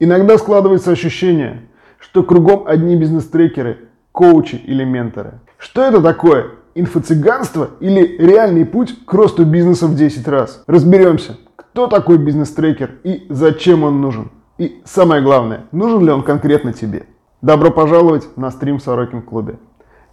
Иногда складывается ощущение, что кругом одни бизнес-трекеры, коучи или менторы. Что это такое? Инфо-цыганство или реальный путь к росту бизнеса в 10 раз? Разберемся, кто такой бизнес-трекер и зачем он нужен. И самое главное, нужен ли он конкретно тебе. Добро пожаловать на стрим в Сорокин клубе.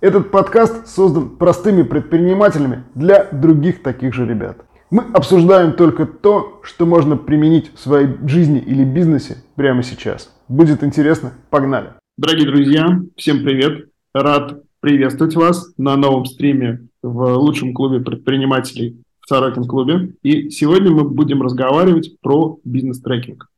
Этот подкаст создан простыми предпринимателями для других таких же ребят. Мы обсуждаем только то, что можно применить в своей жизни или бизнесе прямо сейчас. Будет интересно? Погнали! Дорогие друзья, всем привет! Рад приветствовать вас на новом стриме в лучшем клубе предпринимателей в Сорокин клубе. И сегодня мы будем разговаривать про бизнес-трекинг.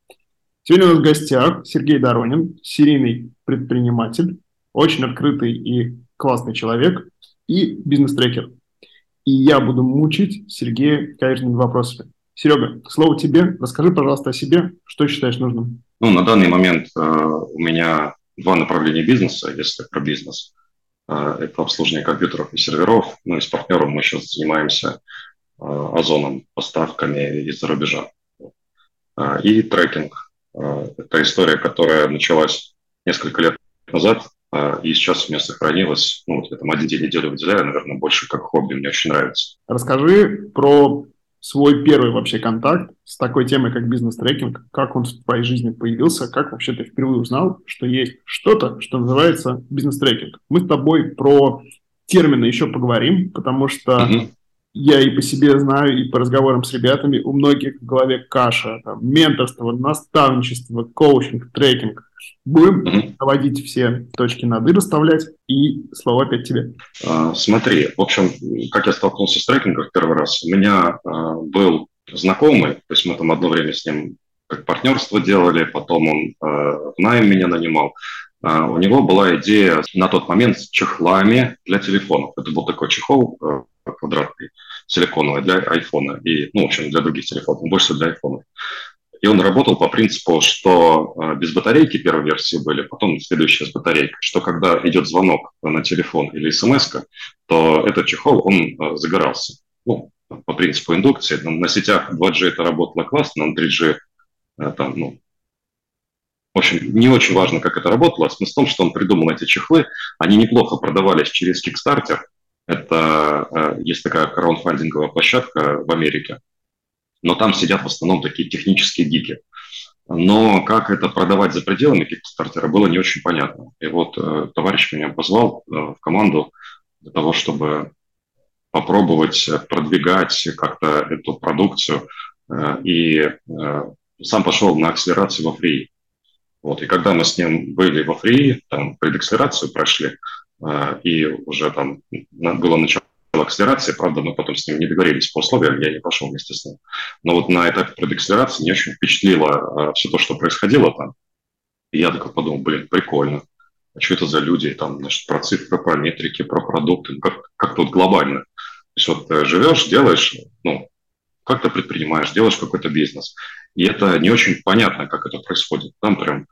Сегодня у нас в гостях Сергей Доронин, серийный предприниматель, очень открытый и классный человек и бизнес-трекер и я буду мучить Сергея каверзными вопросами. Серега, слово тебе. Расскажи, пожалуйста, о себе. Что считаешь нужным? Ну, на данный момент э, у меня два направления бизнеса, если про бизнес. Э, это обслуживание компьютеров и серверов. Ну и с партнером мы сейчас занимаемся э, озоном, поставками из-за рубежа. Э, и трекинг. Э, это история, которая началась несколько лет назад и сейчас у меня сохранилось, ну, вот я там один день неделю выделяю, наверное, больше как хобби, мне очень нравится. Расскажи про свой первый вообще контакт с такой темой, как бизнес-трекинг, как он в твоей жизни появился, как вообще ты впервые узнал, что есть что-то, что называется бизнес-трекинг. Мы с тобой про термины еще поговорим, потому что uh-huh я и по себе знаю, и по разговорам с ребятами, у многих в голове каша, там, менторство, наставничество, коучинг, трекинг. Будем доводить все точки над «и» расставлять, и слово опять тебе. А, смотри, в общем, как я столкнулся с трекингом в первый раз, у меня а, был знакомый, то есть мы там одно время с ним как партнерство делали, потом он а, в найм меня нанимал. А, у него была идея на тот момент с чехлами для телефонов. Это был такой чехол а, квадратный, силиконовый для айфона и, ну, в общем, для других телефонов, больше для айфонов. И он работал по принципу, что а, без батарейки первой версии были, потом следующая с батарейкой, что когда идет звонок на телефон или смс то этот чехол, он загорался. Ну, по принципу индукции. На сетях 2G это работало классно, на 3G там, ну, в общем, не очень важно, как это работало. Смысл в том, что он придумал эти чехлы. Они неплохо продавались через Kickstarter. Это э, есть такая краундфандинговая площадка в Америке. Но там сидят в основном такие технические гики. Но как это продавать за пределами Kickstarter было не очень понятно. И вот э, товарищ меня позвал э, в команду для того, чтобы попробовать продвигать как-то эту продукцию. Э, и э, сам пошел на акселерацию во фри. Вот, и когда мы с ним были во фри, там предакселерацию прошли, э, и уже там было начало акселерации, правда, мы потом с ним не договорились по условиям, я не пошел вместе с ним. Но вот на этапе предакселерации не очень впечатлило э, все то, что происходило там. И я такой подумал, блин, прикольно. А что это за люди, там, значит, про цифры, про метрики, про продукты, ну, как, как тут глобально. То есть вот э, живешь, делаешь, ну, как-то предпринимаешь, делаешь какой-то бизнес. И это не очень понятно, как это происходит. Там прям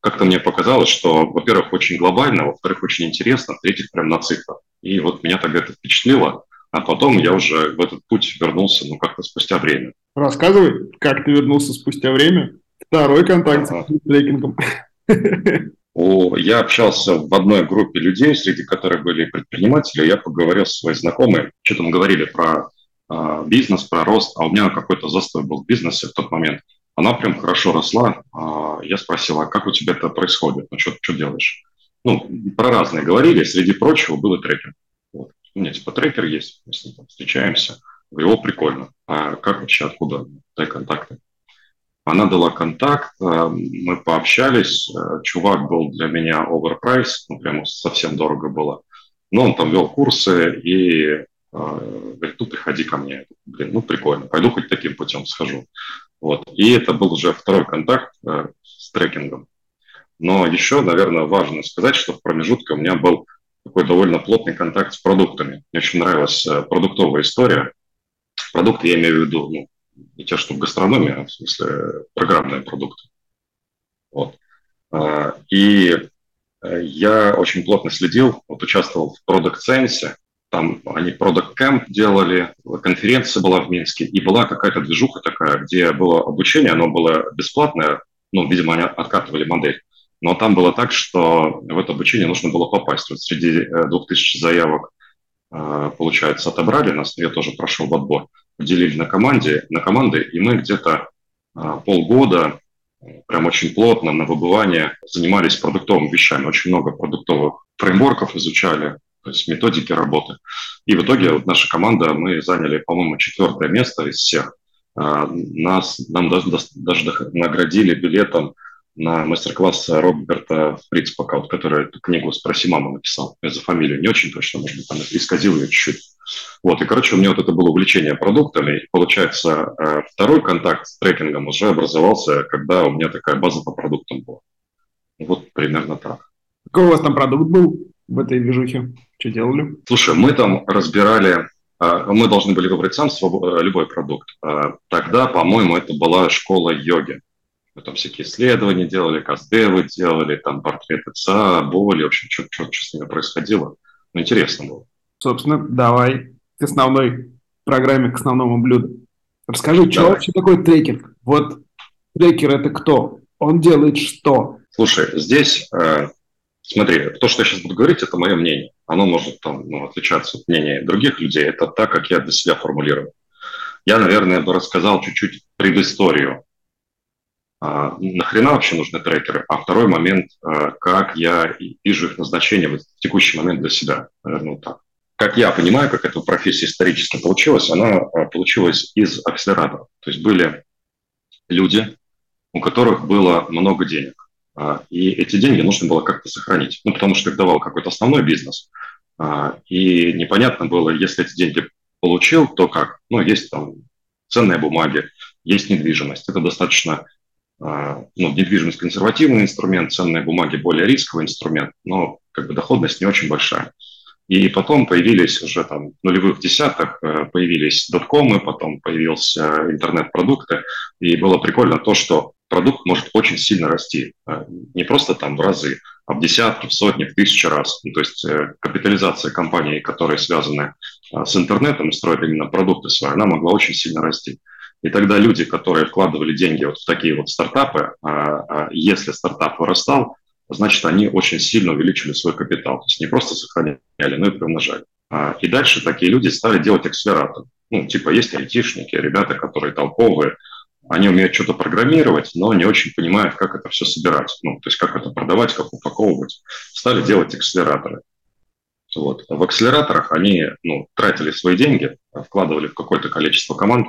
как-то мне показалось, что, во-первых, очень глобально, во-вторых, очень интересно, в-третьих, прям на цифрах. И вот меня тогда это впечатлило, а потом я уже в этот путь вернулся, ну, как-то спустя время. Рассказывай, как ты вернулся спустя время. Второй контакт ага. с трекингом. О, я общался в одной группе людей, среди которых были предприниматели. Я поговорил с своей знакомой, что там говорили про э, бизнес, про рост, а у меня какой-то застой был в бизнесе в тот момент – она прям хорошо росла. А, я спросил, а как у тебя это происходит? Ну, что, что делаешь? Ну, про разные говорили. Среди прочего был и трекер. Вот. У меня типа трекер есть, мы с ним там встречаемся. Говорю, о, прикольно. А как вообще, откуда? Дай контакты. Она дала контакт, а, мы пообщались. А, чувак был для меня overpriced, ну, прямо совсем дорого было. Но он там вел курсы и говорит, ну, приходи ко мне. Блин, ну, прикольно, пойду хоть таким путем схожу. Вот. И это был уже второй контакт э, с трекингом. Но еще, наверное, важно сказать, что в промежутке у меня был такой довольно плотный контакт с продуктами. Мне очень нравилась э, продуктовая история. Продукты я имею в виду ну, не те, что в гастрономии, а в смысле программные продукты. Вот. Э, и э, я очень плотно следил, вот участвовал в Product Sense, там они Product Camp делали, конференция была в Минске, и была какая-то движуха такая, где было обучение, оно было бесплатное, Ну, видимо, они откатывали модель. Но там было так, что в это обучение нужно было попасть. Вот среди 2000 заявок, получается, отобрали нас, я тоже прошел в отбор, поделили на, команде, на команды, и мы где-то полгода прям очень плотно на выбывание занимались продуктовыми вещами. Очень много продуктовых фреймворков изучали, то есть методики работы. И в итоге вот наша команда, мы заняли, по-моему, четвертое место из всех. А, нас, нам даже, даже наградили билетом на мастер-класс Роберта Фрицпака, вот, который эту книгу «Спроси маму» написал. Я за фамилию не очень точно, может быть, исказил ее чуть-чуть. Вот, и, короче, у меня вот это было увлечение продуктами. И, получается, э, второй контакт с трекингом уже образовался, когда у меня такая база по продуктам была. Вот примерно так. Какой у вас там продукт был в этой движухе? Что делали? Слушай, мы там разбирали э, мы должны были выбрать сам э, любой продукт. Тогда, по-моему, это была школа йоги. Мы там всякие исследования делали, каздевы делали, там портрет отца, боли, в общем, что, что, что с ними происходило. Ну, интересно было. Собственно, давай к основной программе, к основному блюду. Расскажи, давай. что вообще такое трекинг? Вот трекер это кто? Он делает что? Слушай, здесь, э, смотри, то, что я сейчас буду говорить, это мое мнение. Оно может там, ну, отличаться от мнения других людей. Это так, как я для себя формулирую. Я, наверное, бы рассказал чуть-чуть предысторию а, нахрена вообще нужны трекеры? А второй момент, а, как я вижу их назначение в текущий момент для себя. Наверное, вот так. Как я понимаю, как эта профессия исторически получилась, она а, получилась из акселератора. То есть были люди, у которых было много денег. И эти деньги нужно было как-то сохранить. Ну, потому что их давал какой-то основной бизнес. И непонятно было, если эти деньги получил, то как? Ну, есть там ценные бумаги, есть недвижимость. Это достаточно а, ну, недвижимость консервативный инструмент, ценные бумаги более рисковый инструмент, но как бы доходность не очень большая. И потом появились уже там нулевых десятых, э, появились доткомы, потом появился интернет-продукты, и было прикольно то, что продукт может очень сильно расти, э, не просто там в разы, а в десятки, в сотни, в тысячи раз. Ну, то есть э, капитализация компаний, которые связаны с интернетом строят именно продукты свои, она могла очень сильно расти. И тогда люди, которые вкладывали деньги вот в такие вот стартапы, а, а, если стартап вырастал, значит, они очень сильно увеличили свой капитал. То есть не просто сохраняли, но и приумножали. А, и дальше такие люди стали делать акселератор. Ну, типа есть айтишники, ребята, которые толковые, они умеют что-то программировать, но не очень понимают, как это все собирать. Ну, то есть как это продавать, как упаковывать. Стали делать акселераторы. Вот. В акселераторах они ну, тратили свои деньги, вкладывали в какое-то количество команд,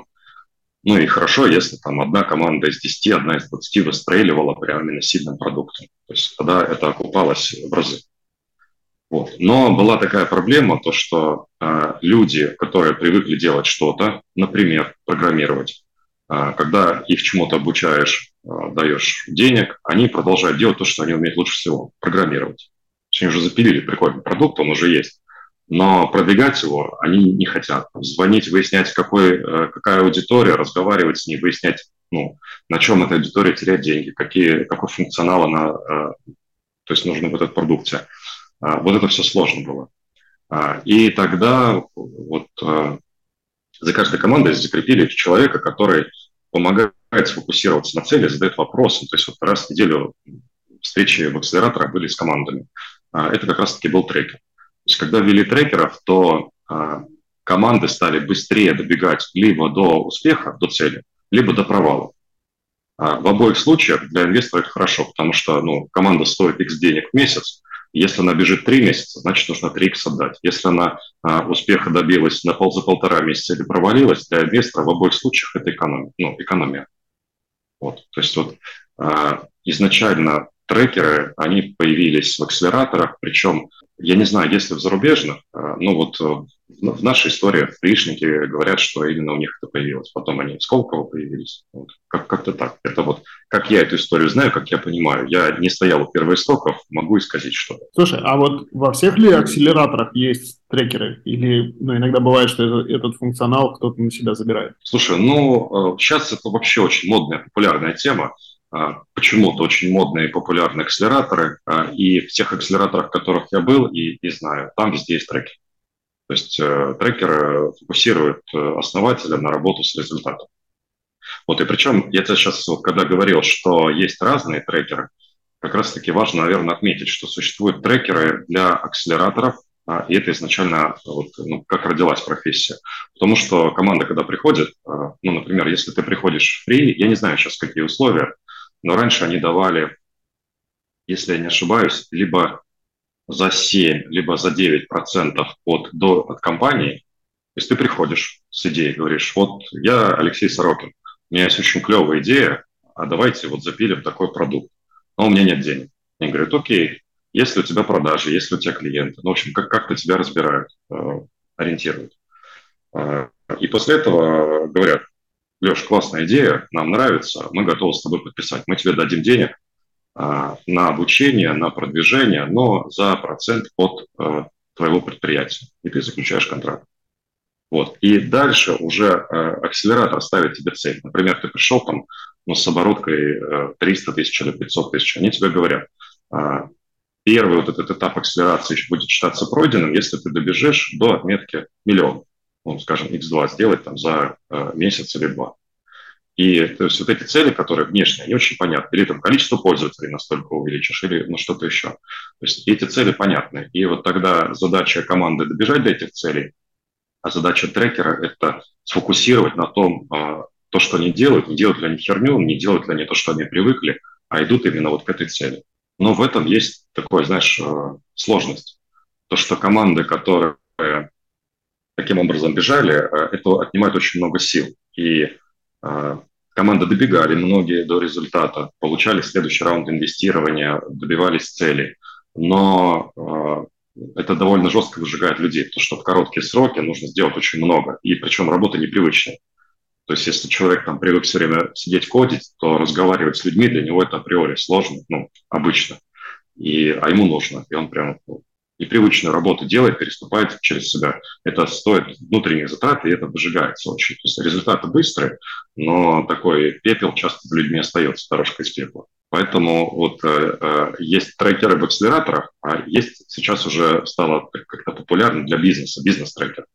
ну и хорошо, если там одна команда из 10, одна из 20 выстреливала прямо именно сильным продуктом. То есть тогда это окупалось в разы. Вот. Но была такая проблема, то что э, люди, которые привыкли делать что-то, например, программировать, э, когда их чему-то обучаешь, э, даешь денег, они продолжают делать то, что они умеют лучше всего – программировать. То есть они уже запилили прикольный продукт, он уже есть но продвигать его они не хотят. Звонить, выяснять, какой, э, какая аудитория, разговаривать с ней, выяснять, ну, на чем эта аудитория теряет деньги, какие, какой функционал она, э, то есть нужно в этот продукте. А, вот это все сложно было. А, и тогда вот э, за каждой командой закрепили человека, который помогает сфокусироваться на цели, задает вопросы. То есть вот раз в неделю встречи в акселераторах были с командами. А, это как раз-таки был трекер есть, когда ввели трекеров, то а, команды стали быстрее добегать либо до успеха, до цели, либо до провала. А в обоих случаях для инвестора это хорошо, потому что ну, команда стоит X денег в месяц. Если она бежит 3 месяца, значит, нужно 3X отдать. Если она а, успеха добилась на пол за полтора месяца или провалилась, для инвестора в обоих случаях это экономия. Ну, экономия. Вот. То есть вот а, изначально трекеры, они появились в акселераторах, причем я не знаю, если в зарубежных, но вот э, в нашей истории в Пришнике говорят, что именно у них это появилось. Потом они в Сколково появились. Вот. Как- как-то так. Это вот как я эту историю знаю, как я понимаю. Я не стоял у первоистоков, могу исказить что-то. Слушай, а вот во всех ли акселераторах есть трекеры? Или ну, иногда бывает, что это, этот функционал кто-то на себя забирает? Слушай, ну сейчас э, это вообще очень модная, популярная тема. А, почему-то очень модные и популярные акселераторы, а, и в тех акселераторах, в которых я был и, и знаю, там везде есть трекер. То есть э, трекер фокусирует э, основателя на работу с результатом. Вот, и причем я тебе сейчас, вот, когда говорил, что есть разные трекеры, как раз-таки важно, наверное, отметить, что существуют трекеры для акселераторов, а, и это изначально вот, ну, как родилась профессия. Потому что команда, когда приходит, ну, например, если ты приходишь в фри, я не знаю сейчас, какие условия, но раньше они давали, если я не ошибаюсь, либо за 7, либо за 9 процентов от, до, от компании. То есть ты приходишь с идеей, говоришь, вот я Алексей Сорокин, у меня есть очень клевая идея, а давайте вот запилим такой продукт. Но у меня нет денег. Они говорят, окей, если у тебя продажи, если у тебя клиенты, ну, в общем, как- как-то тебя разбирают, э, ориентируют. Э, и после этого говорят, Леш, классная идея, нам нравится, мы готовы с тобой подписать. Мы тебе дадим денег э, на обучение, на продвижение, но за процент от э, твоего предприятия. И ты заключаешь контракт. Вот. И дальше уже э, акселератор ставит тебе цель. Например, ты пришел там ну, с обороткой э, 300 тысяч или 500 тысяч. Они тебе говорят, э, первый вот этот этап акселерации будет считаться пройденным, если ты добежишь до отметки миллион. Ну, скажем, x2 сделать там за э, месяц или два. И то есть вот эти цели, которые внешние, они очень понятны. Или там количество пользователей настолько увеличишь, или ну, что-то еще. То есть эти цели понятны. И вот тогда задача команды добежать до этих целей, а задача трекера – это сфокусировать на том, а, то, что они делают, не делают ли они херню, не делают ли они то, что они привыкли, а идут именно вот к этой цели. Но в этом есть такое, знаешь, а, сложность. То, что команды, которые таким образом бежали, а, это отнимает очень много сил. И команды добегали многие до результата, получали следующий раунд инвестирования, добивались цели. Но это довольно жестко выжигает людей, потому что в короткие сроки нужно сделать очень много, и причем работа непривычная. То есть если человек там привык все время сидеть кодить, то разговаривать с людьми для него это априори сложно, ну, обычно. И, а ему нужно, и он прям ну, непривычную работу делает, переступает через себя. Это стоит внутренних затрат, и это выжигается очень. То есть результаты быстрые, но такой пепел часто за людьми остается, дорожка из пепла. Поэтому вот э, э, есть трекеры в акселераторах, а есть сейчас уже стало как-то популярно для бизнеса, бизнес-трекер.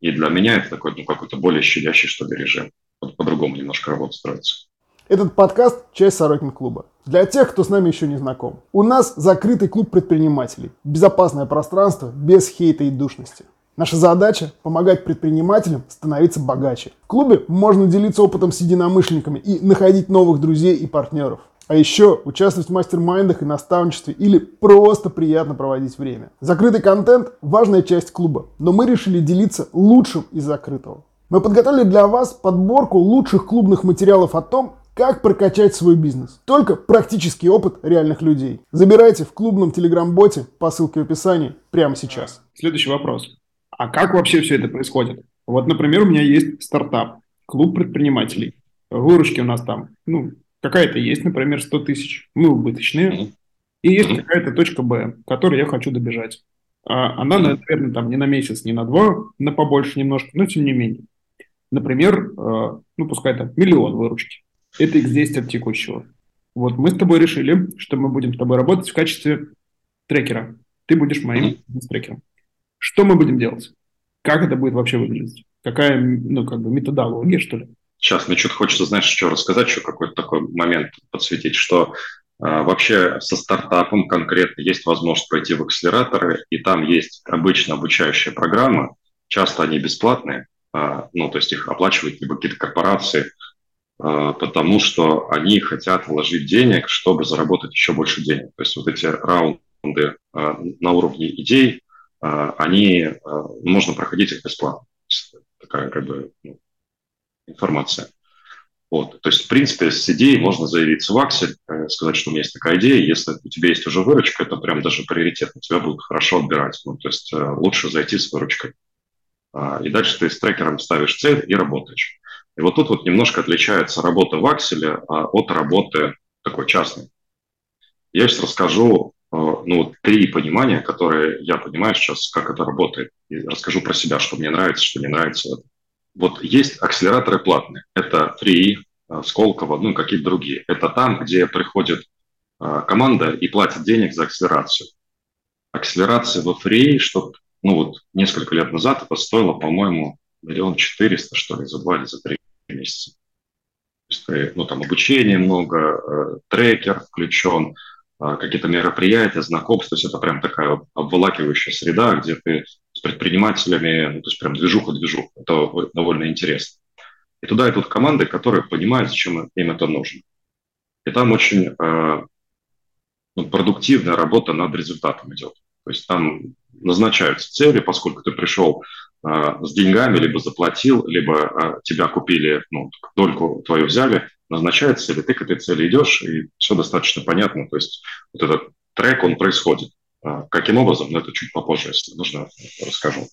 И для меня это такой, ну, какой-то более щадящий, что ли, режим. Вот по-другому немножко работа строится. Этот подкаст – часть Сорокин клуба. Для тех, кто с нами еще не знаком. У нас закрытый клуб предпринимателей. Безопасное пространство без хейта и душности. Наша задача – помогать предпринимателям становиться богаче. В клубе можно делиться опытом с единомышленниками и находить новых друзей и партнеров. А еще участвовать в мастер-майндах и наставничестве или просто приятно проводить время. Закрытый контент – важная часть клуба, но мы решили делиться лучшим из закрытого. Мы подготовили для вас подборку лучших клубных материалов о том, как прокачать свой бизнес. Только практический опыт реальных людей. Забирайте в клубном телеграм-боте по ссылке в описании прямо сейчас. Следующий вопрос. А как вообще все это происходит? Вот, например, у меня есть стартап, клуб предпринимателей. Выручки у нас там, ну, какая-то есть, например, 100 тысяч, мы убыточные, и есть какая-то точка Б, к которой я хочу добежать. А она, наверное, там не на месяц, не на два, на побольше немножко, но тем не менее. Например, э, ну, пускай там миллион выручки. Это x10 от текущего. Вот мы с тобой решили, что мы будем с тобой работать в качестве трекера. Ты будешь моим трекером. Что мы будем делать? Как это будет вообще выглядеть? Какая, ну, как бы методология, что ли? Сейчас мне что-то хочется, знаешь, что рассказать, еще какой-то такой момент подсветить, что э, вообще со стартапом конкретно есть возможность пойти в акселераторы, и там есть обычно обучающая программа, часто они бесплатные, э, ну, то есть их оплачивают либо какие-то корпорации, потому что они хотят вложить денег, чтобы заработать еще больше денег. То есть вот эти раунды э, на уровне идей, э, они, можно проходить их бесплатно. Такая как бы ну, информация. Вот. То есть, в принципе, с идеей можно заявиться в Аксель, э, сказать, что у меня есть такая идея. Если у тебя есть уже выручка, это прям даже приоритет, тебя будут хорошо отбирать. Ну, то есть, э, лучше зайти с выручкой. А, и дальше ты с трекером ставишь цель и работаешь. И вот тут вот немножко отличается работа в Акселе а, от работы такой частной. Я сейчас расскажу э, ну, три понимания, которые я понимаю сейчас, как это работает. И расскажу про себя, что мне нравится, что не нравится вот есть акселераторы платные. Это Free, э, Сколково, ну и какие-то другие. Это там, где приходит э, команда и платит денег за акселерацию. Акселерация во Free, что ну вот несколько лет назад это стоило, по-моему, миллион четыреста, что ли, за два или за три месяца. ну, там обучение много, э, трекер включен, э, какие-то мероприятия, знакомства, то есть это прям такая обволакивающая среда, где ты с предпринимателями, ну, то есть прям движуха-движуха, это довольно интересно. И туда идут команды, которые понимают, зачем им это нужно. И там очень э, ну, продуктивная работа над результатом идет. То есть там назначаются цели, поскольку ты пришел э, с деньгами, либо заплатил, либо э, тебя купили, ну, дольку твою взяли, назначается цели, ты к этой цели идешь, и все достаточно понятно. То есть вот этот трек, он происходит. Э, каким образом, ну, это чуть попозже, если нужно, расскажу.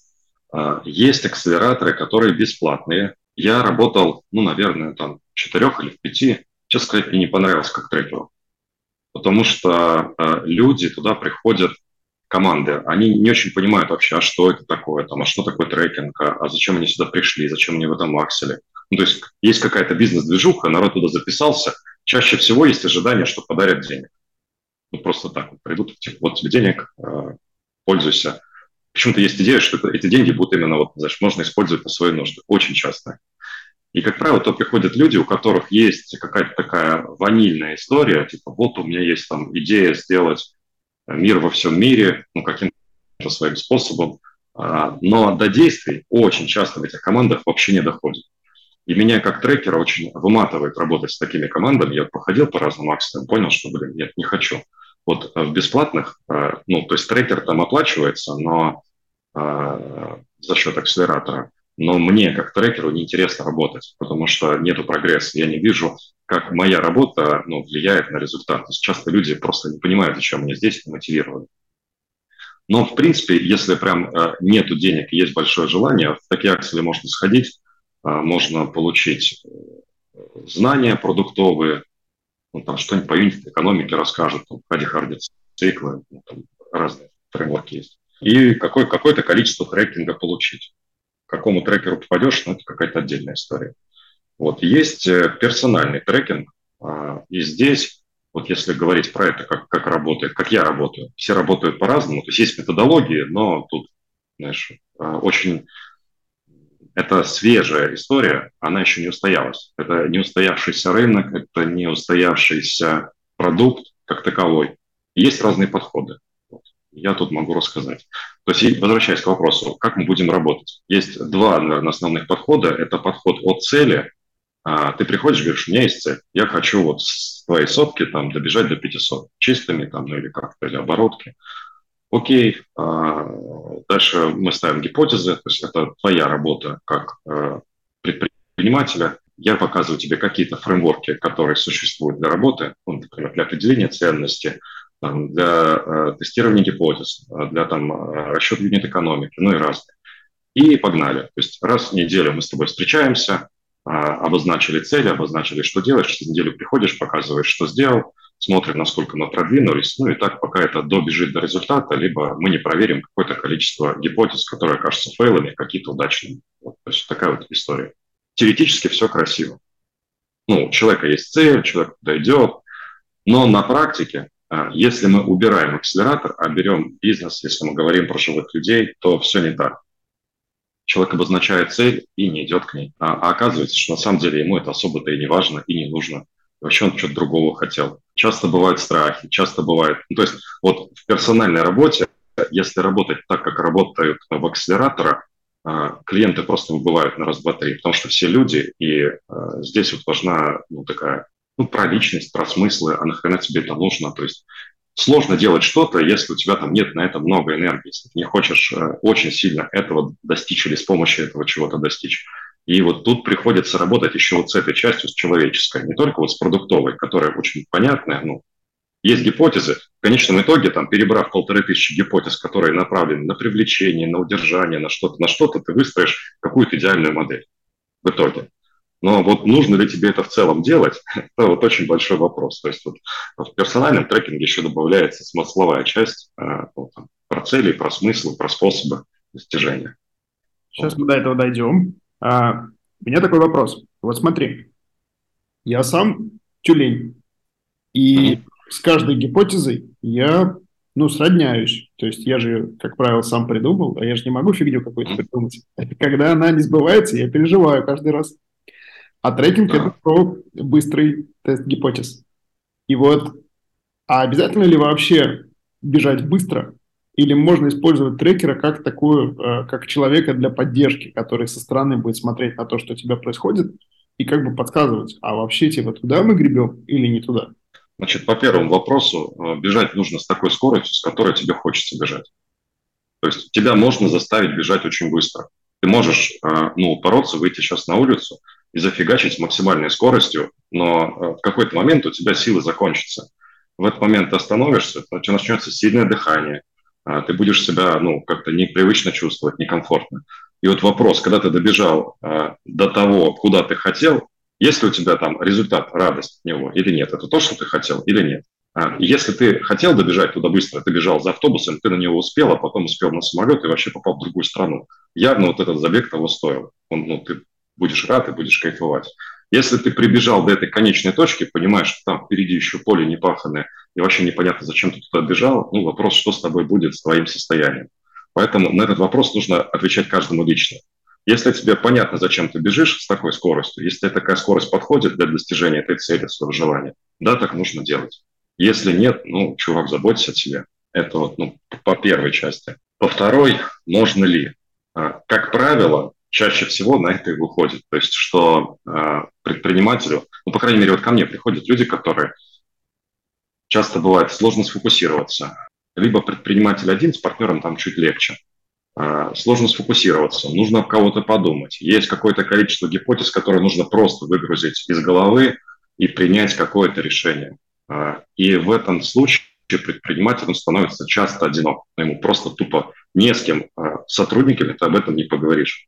Э, есть акселераторы, которые бесплатные. Я работал, ну, наверное, там, в четырех или в пяти. Честно сказать, мне не понравилось как трекеру потому что э, люди туда приходят, команды, они не очень понимают вообще, а что это такое, там, а что такое трекинг, а, а зачем они сюда пришли, зачем они в этом акселе. Ну, то есть есть какая-то бизнес-движуха, народ туда записался, чаще всего есть ожидание, что подарят денег. Ну, просто так вот придут, типа, вот тебе денег, э, пользуйся. Почему-то есть идея, что эти деньги будут именно, вот, знаешь, можно использовать на свои нужды. Очень часто. И, как правило, то приходят люди, у которых есть какая-то такая ванильная история, типа, вот у меня есть там идея сделать мир во всем мире, ну, каким-то своим способом, а, но до действий очень часто в этих командах вообще не доходит. И меня как трекера очень выматывает работать с такими командами. Я походил по разным акциям, понял, что, блин, нет, не хочу. Вот в бесплатных, а, ну, то есть трекер там оплачивается, но а, за счет акселератора, но мне, как трекеру, неинтересно работать, потому что нету прогресса. Я не вижу, как моя работа ну, влияет на результат. То есть часто люди просто не понимают, зачем они здесь, не мотивированы. Но, в принципе, если прям э, нету денег и есть большое желание, в такие акции можно сходить, э, можно получить э, знания продуктовые, ну, там что-нибудь по юнит экономике расскажут, там, Хади Харди циклы, ну, там разные фреймворки есть. И какое, какое-то количество трекинга получить какому трекеру попадешь, ну, это какая-то отдельная история. Вот. Есть э, персональный трекинг, а, и здесь, вот если говорить про это, как, как работает, как я работаю, все работают по-разному, то есть есть методологии, но тут, знаешь, а, очень это свежая история, она еще не устоялась. Это не устоявшийся рынок, это не устоявшийся продукт как таковой. Есть разные подходы я тут могу рассказать. То есть, возвращаясь к вопросу, как мы будем работать. Есть два, наверное, основных подхода. Это подход от цели. А, ты приходишь, говоришь, у меня есть цель. Я хочу вот с твоей сотки там добежать до 500. Чистыми там, ну или как-то, или оборотки. Окей. А, дальше мы ставим гипотезы. То есть, это твоя работа как а, предпринимателя. Я показываю тебе какие-то фреймворки, которые существуют для работы, ну, например, для определения ценности, там, для э, тестирования гипотез, э, для там, э, расчета юнит-экономики, ну и разные. И погнали. То есть раз в неделю мы с тобой встречаемся, э, обозначили цели, обозначили, что делаешь, через неделю приходишь, показываешь, что сделал, смотрим, насколько мы продвинулись, ну и так, пока это добежит до результата, либо мы не проверим какое-то количество гипотез, которые окажутся фейлами, какие-то удачными. Вот, то есть такая вот история. Теоретически все красиво. Ну, у человека есть цель, человек дойдет, но на практике а, если мы убираем акселератор, а берем бизнес, если мы говорим про живых людей, то все не так. Человек обозначает цель и не идет к ней. А, а оказывается, что на самом деле ему это особо-то и не важно, и не нужно. Вообще он что-то другого хотел. Часто бывают страхи, часто бывает... Ну, то есть вот в персональной работе, если работать так, как работают в акселераторах, а, клиенты просто выбывают на раз, два, три, потому что все люди, и здесь вот важна ну, такая ну, про личность, про смыслы, а нахрена тебе это нужно. То есть сложно делать что-то, если у тебя там нет на это много энергии, если ты не хочешь э, очень сильно этого достичь или с помощью этого чего-то достичь. И вот тут приходится работать еще вот с этой частью, с человеческой, не только вот с продуктовой, которая очень понятная, ну, есть гипотезы. В конечном итоге, там, перебрав полторы тысячи гипотез, которые направлены на привлечение, на удержание, на что-то, на что-то, ты выстроишь какую-то идеальную модель в итоге. Но вот нужно ли тебе это в целом делать, это вот очень большой вопрос. То есть вот в персональном трекинге еще добавляется смысловая часть э, вот, там, про цели, про смыслы, про способы достижения. Сейчас мы до этого дойдем. А, у меня такой вопрос. Вот смотри, я сам тюлень, и с каждой гипотезой я ну, сродняюсь. То есть я же, как правило, сам придумал, а я же не могу фигню какую-то придумать. Когда она не сбывается, я переживаю каждый раз. А трекинг да. это про быстрый тест гипотез. И вот, а обязательно ли вообще бежать быстро? Или можно использовать трекера как такую, э, как человека для поддержки, который со стороны будет смотреть на то, что у тебя происходит, и как бы подсказывать, а вообще типа туда мы гребем или не туда? Значит, по первому вопросу, э, бежать нужно с такой скоростью, с которой тебе хочется бежать. То есть тебя можно заставить бежать очень быстро. Ты можешь э, ну, упороться, выйти сейчас на улицу и зафигачить с максимальной скоростью, но э, в какой-то момент у тебя силы закончатся. В этот момент ты остановишься, у тебя начнется сильное дыхание, ты будешь себя ну, как-то непривычно чувствовать, некомфортно. И вот вопрос, когда ты добежал до того, куда ты хотел, есть ли у тебя там результат, радость от него или нет? Это то, что ты хотел или нет? А, если ты хотел добежать туда быстро, ты бежал за автобусом, ты на него успел, а потом успел на самолет и вообще попал в другую страну. Явно вот этот забег того стоил. Он, ну, ты будешь рад и будешь кайфовать. Если ты прибежал до этой конечной точки, понимаешь, что там впереди еще поле непаханное, и вообще непонятно, зачем ты туда бежал, ну, вопрос, что с тобой будет с твоим состоянием. Поэтому на этот вопрос нужно отвечать каждому лично. Если тебе понятно, зачем ты бежишь с такой скоростью, если такая скорость подходит для достижения этой цели, своего желания, да, так нужно делать. Если нет, ну, чувак, заботься о себе. Это вот, ну, по первой части. По второй, можно ли? А, как правило, чаще всего на это и выходит. То есть, что э, предпринимателю, ну, по крайней мере, вот ко мне приходят люди, которые часто бывает сложно сфокусироваться. Либо предприниматель один, с партнером там чуть легче. А, сложно сфокусироваться, нужно в кого-то подумать. Есть какое-то количество гипотез, которые нужно просто выгрузить из головы и принять какое-то решение. А, и в этом случае предприниматель становится часто одинок. Ему просто тупо не с кем а, сотрудниками ты об этом не поговоришь.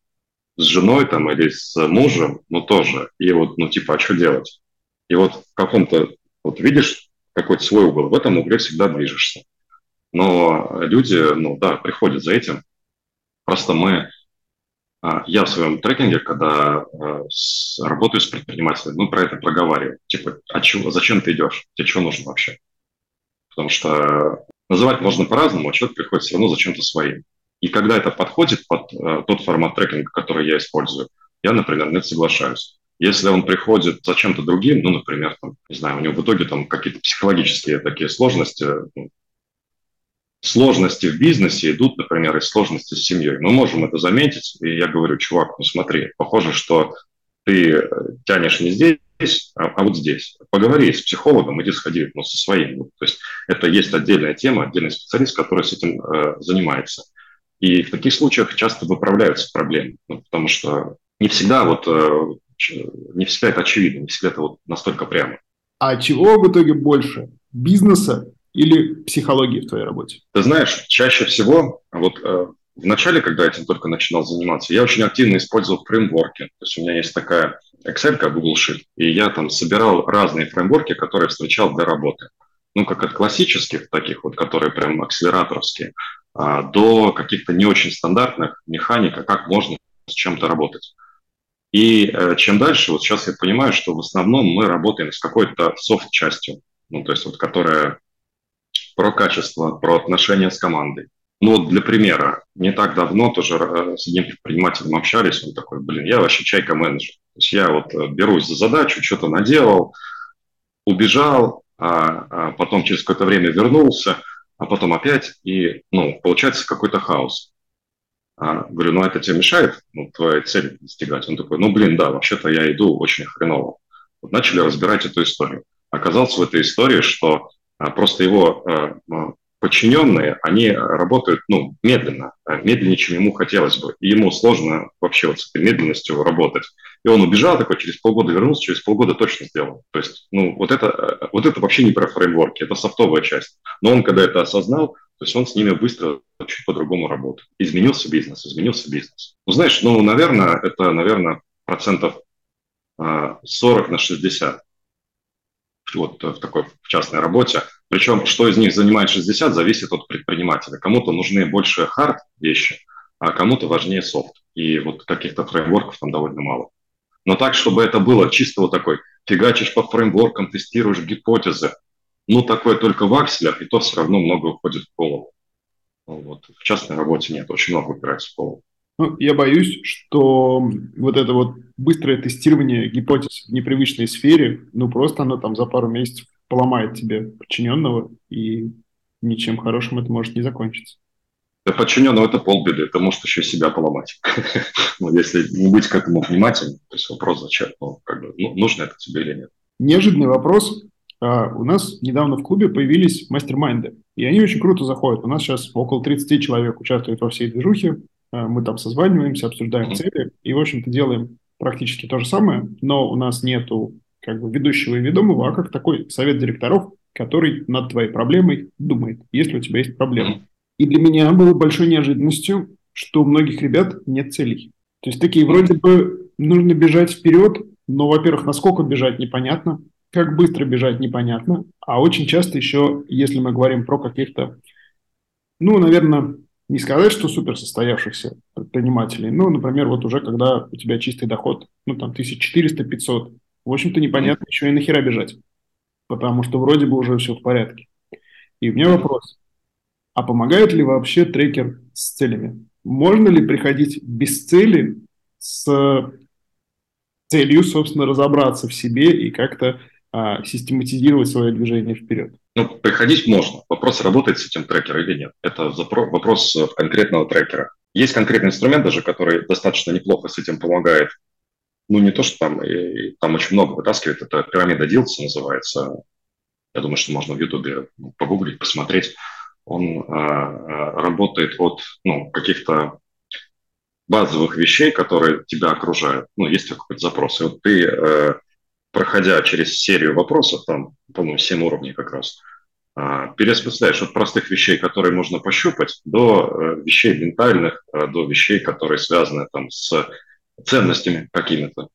С женой там или с мужем, ну тоже. И вот, ну типа, а что делать? И вот в каком-то, вот видишь какой-то свой угол, в этом угле всегда движешься. Но люди, ну да, приходят за этим, Просто мы, я в своем трекинге, когда а, работаю с предпринимателями, мы про это проговариваем. Типа, а чего, зачем ты идешь? Тебе что нужно вообще? Потому что называть можно по-разному, а человек приходит все равно зачем-то своим. И когда это подходит под uh, тот формат трекинга, который я использую, я, например, на это соглашаюсь. Если он приходит за чем-то другим, ну, например, там, не знаю, у него в итоге там какие-то психологические такие сложности, ну, сложности в бизнесе идут, например, из сложности с семьей. Мы можем это заметить, и я говорю, чувак, ну смотри, похоже, что ты э, тянешь не здесь, а, а вот здесь. Поговори с психологом, иди сходи ну, со своим. то есть это есть отдельная тема, отдельный специалист, который с этим э, занимается. И в таких случаях часто выправляются проблемы, ну, потому что не всегда вот э, не всегда это очевидно, не всегда это вот настолько прямо. А чего в итоге больше? Бизнеса или психологии в твоей работе? Ты знаешь, чаще всего, вот э, в начале, когда я этим только начинал заниматься, я очень активно использовал фреймворки. То есть у меня есть такая Excel, Google Sheet, и я там собирал разные фреймворки, которые встречал для работы. Ну, как от классических, таких вот, которые прям акселераторские, а, до каких-то не очень стандартных механика, как можно с чем-то работать. И э, чем дальше, вот сейчас я понимаю, что в основном мы работаем с какой-то софт-частью, ну, то есть вот которая про качество, про отношения с командой. Ну вот для примера, не так давно тоже э, с одним предпринимателем общались, он такой, блин, я вообще чайка-менеджер. То есть я вот э, берусь за задачу, что-то наделал, убежал, а, а потом через какое-то время вернулся, а потом опять, и, ну, получается какой-то хаос. А, говорю, ну это тебе мешает ну, твоей цели достигать? Он такой, ну блин, да, вообще-то я иду очень хреново. Вот начали разбирать эту историю. Оказалось в этой истории, что а просто его э, подчиненные, они работают ну, медленно, а медленнее, чем ему хотелось бы. И ему сложно вообще вот с этой медленностью работать. И он убежал такой, через полгода вернулся, через полгода точно сделал. То есть, ну, вот это, вот это вообще не про фреймворки, это софтовая часть. Но он, когда это осознал, то есть он с ними быстро чуть по-другому работает. Изменился бизнес, изменился бизнес. Ну, знаешь, ну, наверное, это, наверное, процентов 40 на 60 вот в такой в частной работе. Причем, что из них занимает 60, зависит от предпринимателя. Кому-то нужны больше хард вещи, а кому-то важнее софт. И вот каких-то фреймворков там довольно мало. Но так, чтобы это было чисто вот такой, фигачишь по фреймворкам, тестируешь гипотезы, ну, такое только в акселях, и то все равно много уходит в голову. Вот. В частной работе нет, очень много упирается в голову. Ну, я боюсь, что вот это вот быстрое тестирование гипотез в непривычной сфере, ну, просто оно там за пару месяцев поломает тебе подчиненного, и ничем хорошим это может не закончиться. Для подчиненного это полбеды, ты можешь еще себя поломать. ну, если не быть к этому внимательным, то есть вопрос зачем, ну, как бы, ну, нужно это тебе или нет. Неожиданный вопрос. А, у нас недавно в клубе появились мастер-майнды, и они очень круто заходят. У нас сейчас около 30 человек участвует во всей движухе, мы там созваниваемся, обсуждаем mm-hmm. цели, и, в общем-то, делаем практически то же самое, но у нас нету как бы ведущего и ведомого, а как такой совет директоров, который над твоей проблемой думает, если у тебя есть проблема. Mm-hmm. И для меня было большой неожиданностью, что у многих ребят нет целей. То есть такие вроде бы нужно бежать вперед, но, во-первых, насколько бежать непонятно, как быстро бежать непонятно, а очень часто еще, если мы говорим про каких-то, ну, наверное, не сказать, что супер состоявшихся предпринимателей, но, например, вот уже когда у тебя чистый доход, ну, там, 1400-500, в общем-то, непонятно еще и нахера бежать, потому что вроде бы уже все в порядке. И у меня вопрос, а помогает ли вообще трекер с целями? Можно ли приходить без цели с целью, собственно, разобраться в себе и как-то а, систематизировать свое движение вперед? Ну, приходить можно. Вопрос, работает с этим трекер или нет. Это вопрос конкретного трекера. Есть конкретный инструмент даже, который достаточно неплохо с этим помогает. Ну, не то, что там, и, там очень много вытаскивает. Это пирамида Дилса называется. Я думаю, что можно в Ютубе погуглить, посмотреть он э, э, работает от ну, каких-то базовых вещей, которые тебя окружают. Ну, есть какой-то запрос. И вот ты, э, проходя через серию вопросов, там, по-моему, 7 уровней как раз, переосмысляешь от простых вещей, которые можно пощупать, до вещей ментальных, до вещей, которые связаны там, с ценностями какими-то,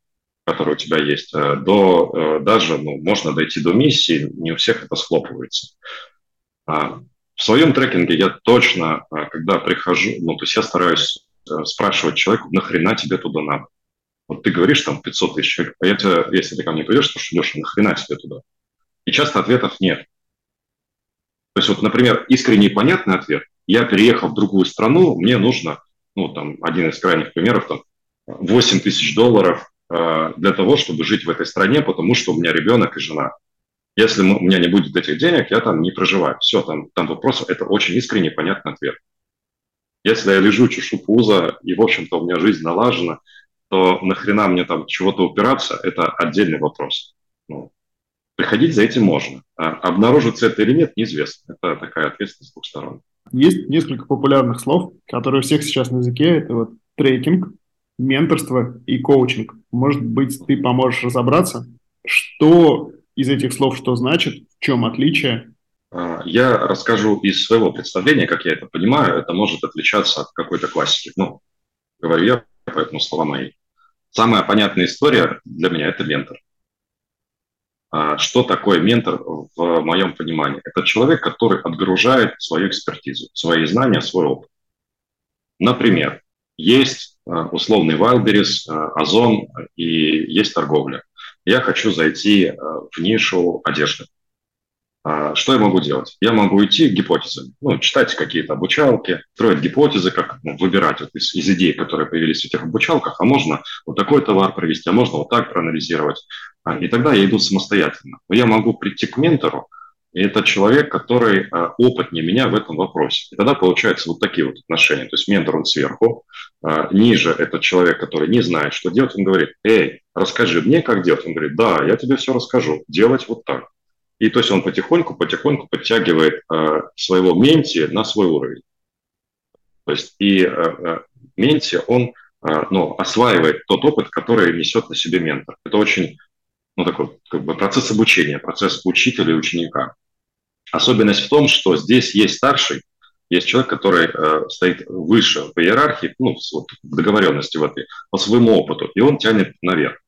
которые у тебя есть, до даже, ну, можно дойти до миссии, не у всех это схлопывается. А, в своем трекинге я точно, а, когда прихожу, ну, то есть я стараюсь э, спрашивать человеку, нахрена тебе туда надо? Вот ты говоришь там 500 тысяч, а я тебя, если ты ко мне придешь, спрашиваю, Леша, нахрена тебе туда? И часто ответов нет. То есть вот, например, искренний и понятный ответ. Я переехал в другую страну, мне нужно, ну, там, один из крайних примеров, там, 8 тысяч долларов э, для того, чтобы жить в этой стране, потому что у меня ребенок и жена. Если у меня не будет этих денег, я там не проживаю. Все, там, там вопрос, это очень искренний, понятный ответ. Если я лежу, чешу пузо, и, в общем-то, у меня жизнь налажена, то нахрена мне там чего-то упираться, это отдельный вопрос. Ну, приходить за этим можно. А обнаружится это или нет, неизвестно. Это такая ответственность с двух сторон. Есть несколько популярных слов, которые у всех сейчас на языке. Это вот трекинг, менторство и коучинг. Может быть, ты поможешь разобраться, что из этих слов что значит, в чем отличие? А, я расскажу из своего представления, как я это понимаю. Это может отличаться от какой-то классики. Ну, говорю я, поэтому слова мои. Самая понятная история для меня – это ментор. А, что такое ментор в моем понимании? Это человек, который отгружает свою экспертизу, свои знания, свой опыт. Например, есть а, условный Wildberries, Озон и есть торговля я хочу зайти э, в нишу одежды. А, что я могу делать? Я могу идти гипотезами, ну, читать какие-то обучалки, строить гипотезы, как ну, выбирать вот из, из идей, которые появились в этих обучалках, а можно вот такой товар провести, а можно вот так проанализировать. А, и тогда я иду самостоятельно. Но я могу прийти к ментору, и это человек, который а, опытнее меня в этом вопросе. И тогда получаются вот такие вот отношения. То есть ментор он сверху, ниже это человек, который не знает, что делать. Он говорит, эй, расскажи мне, как делать. Он говорит, да, я тебе все расскажу. Делать вот так. И то есть он потихоньку, потихоньку подтягивает а, своего менти на свой уровень. То есть и менти, он ну, осваивает тот опыт, который несет на себе ментор. Это очень ну, такой как бы процесс обучения, процесс учителя и ученика. Особенность в том, что здесь есть старший, есть человек, который э, стоит выше в иерархии, ну, вот, в договоренности в этой, по своему опыту, и он тянет наверх.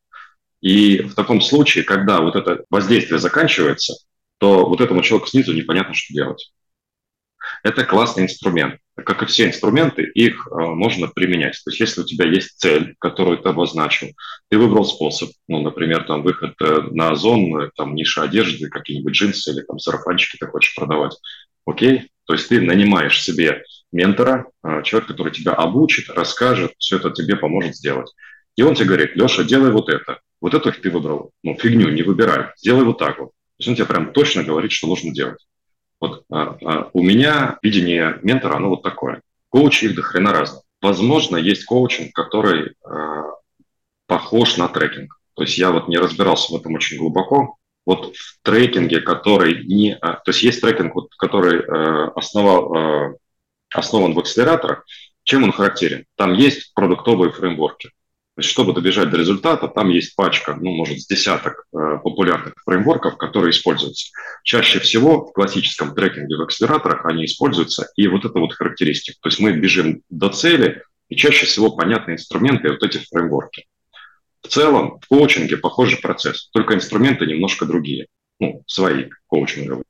И в таком случае, когда вот это воздействие заканчивается, то вот этому человеку снизу непонятно, что делать. Это классный инструмент. Как и все инструменты, их э, можно применять. То есть если у тебя есть цель, которую ты обозначил, ты выбрал способ, ну, например, там выход э, на озон, э, там ниша одежды, какие-нибудь джинсы или там сарафанчики ты хочешь продавать, окей? То есть ты нанимаешь себе ментора, человек, который тебя обучит, расскажет, все это тебе поможет сделать. И он тебе говорит, Леша, делай вот это. Вот это ты выбрал. Ну, фигню, не выбирай. Сделай вот так вот. То есть он тебе прям точно говорит, что нужно делать. Вот а, а, у меня видение ментора, оно вот такое. Коучи их до хрена разных. Возможно, есть коучинг, который а, похож на трекинг. То есть я вот не разбирался в этом очень глубоко. Вот в трекинге, который не... А, то есть есть трекинг, вот, который э, основал, э, основан в акселераторах. Чем он характерен? Там есть продуктовые фреймворки. То есть, чтобы добежать до результата, там есть пачка, ну, может, с десяток э, популярных фреймворков, которые используются. Чаще всего в классическом трекинге в акселераторах они используются, и вот это вот характеристика. То есть мы бежим до цели, и чаще всего понятные инструменты вот эти фреймворки. В целом, в коучинге похожий процесс, только инструменты немножко другие. Ну, свои коучинговые,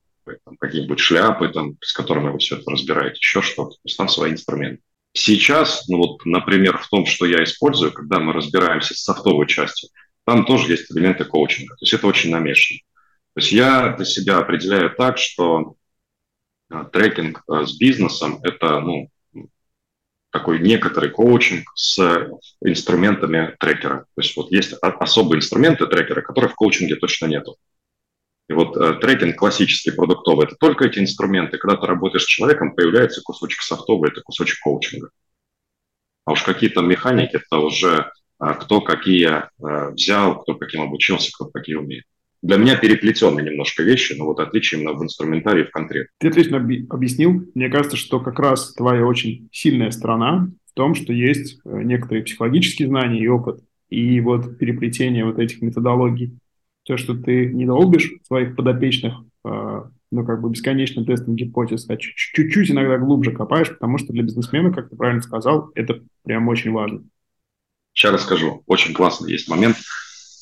там, какие-нибудь шляпы, там, с которыми вы все это разбираете, еще что-то. То есть там свои инструменты. Сейчас, ну вот, например, в том, что я использую, когда мы разбираемся с софтовой частью, там тоже есть элементы коучинга. То есть это очень намешано. То есть я для себя определяю так, что а, трекинг а, с бизнесом – это ну, такой некоторый коучинг с инструментами трекера. То есть вот есть особые инструменты трекера, которых в коучинге точно нету. И вот э, трекинг классический, продуктовый, это только эти инструменты. Когда ты работаешь с человеком, появляется кусочек софтовый, это кусочек коучинга. А уж какие-то механики, это уже э, кто какие э, взял, кто каким обучился, кто какие умеет. Для меня переплетенные немножко вещи, но вот отличие именно в инструментарии в конкретно. Ты отлично объяснил. Мне кажется, что как раз твоя очень сильная сторона в том, что есть э, некоторые психологические знания и опыт, и вот переплетение вот этих методологий то, что ты не долбишь своих подопечных, э, ну, как бы бесконечным тестом гипотез, а чуть-чуть иногда глубже копаешь, потому что для бизнесмена, как ты правильно сказал, это прям очень важно. Сейчас расскажу. Очень классный есть момент.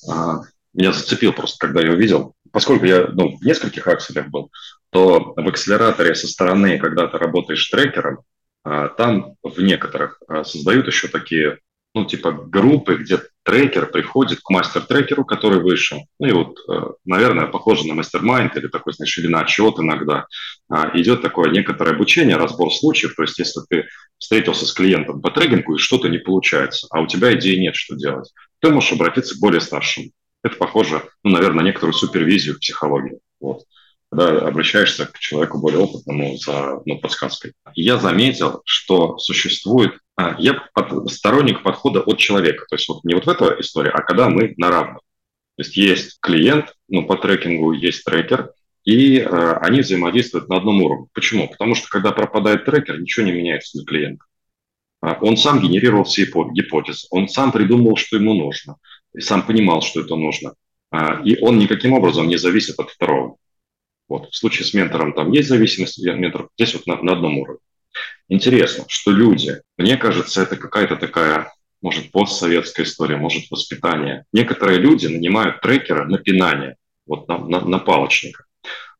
А, меня зацепил просто, когда я увидел. Поскольку я ну, в нескольких акселях был, то в акселераторе со стороны, когда ты работаешь трекером, а, там в некоторых а, создают еще такие ну, типа группы, где трекер приходит к мастер-трекеру, который вышел. Ну и вот, э, наверное, похоже на мастер-майнд или такой, знаешь, или на отчет иногда. А, идет такое некоторое обучение, разбор случаев. То есть, если ты встретился с клиентом по трекингу и что-то не получается, а у тебя идеи нет, что делать, ты можешь обратиться к более старшему. Это похоже, ну, наверное, на некоторую супервизию в психологии. Вот когда обращаешься к человеку более опытному за ну, подсказкой. Я заметил, что существует... А, я под, сторонник подхода от человека. То есть вот не вот в эта история, а когда мы на равных. То есть есть клиент, ну, по трекингу есть трекер, и э, они взаимодействуют на одном уровне. Почему? Потому что когда пропадает трекер, ничего не меняется для клиента. А, он сам генерировал все гипотезы, он сам придумал, что ему нужно, и сам понимал, что это нужно. А, и он никаким образом не зависит от второго. Вот. В случае с ментором там есть зависимость, ментор здесь вот на, на одном уровне. Интересно, что люди, мне кажется, это какая-то такая, может, постсоветская история, может, воспитание. Некоторые люди нанимают трекера на пинание, вот на, на, на палочника.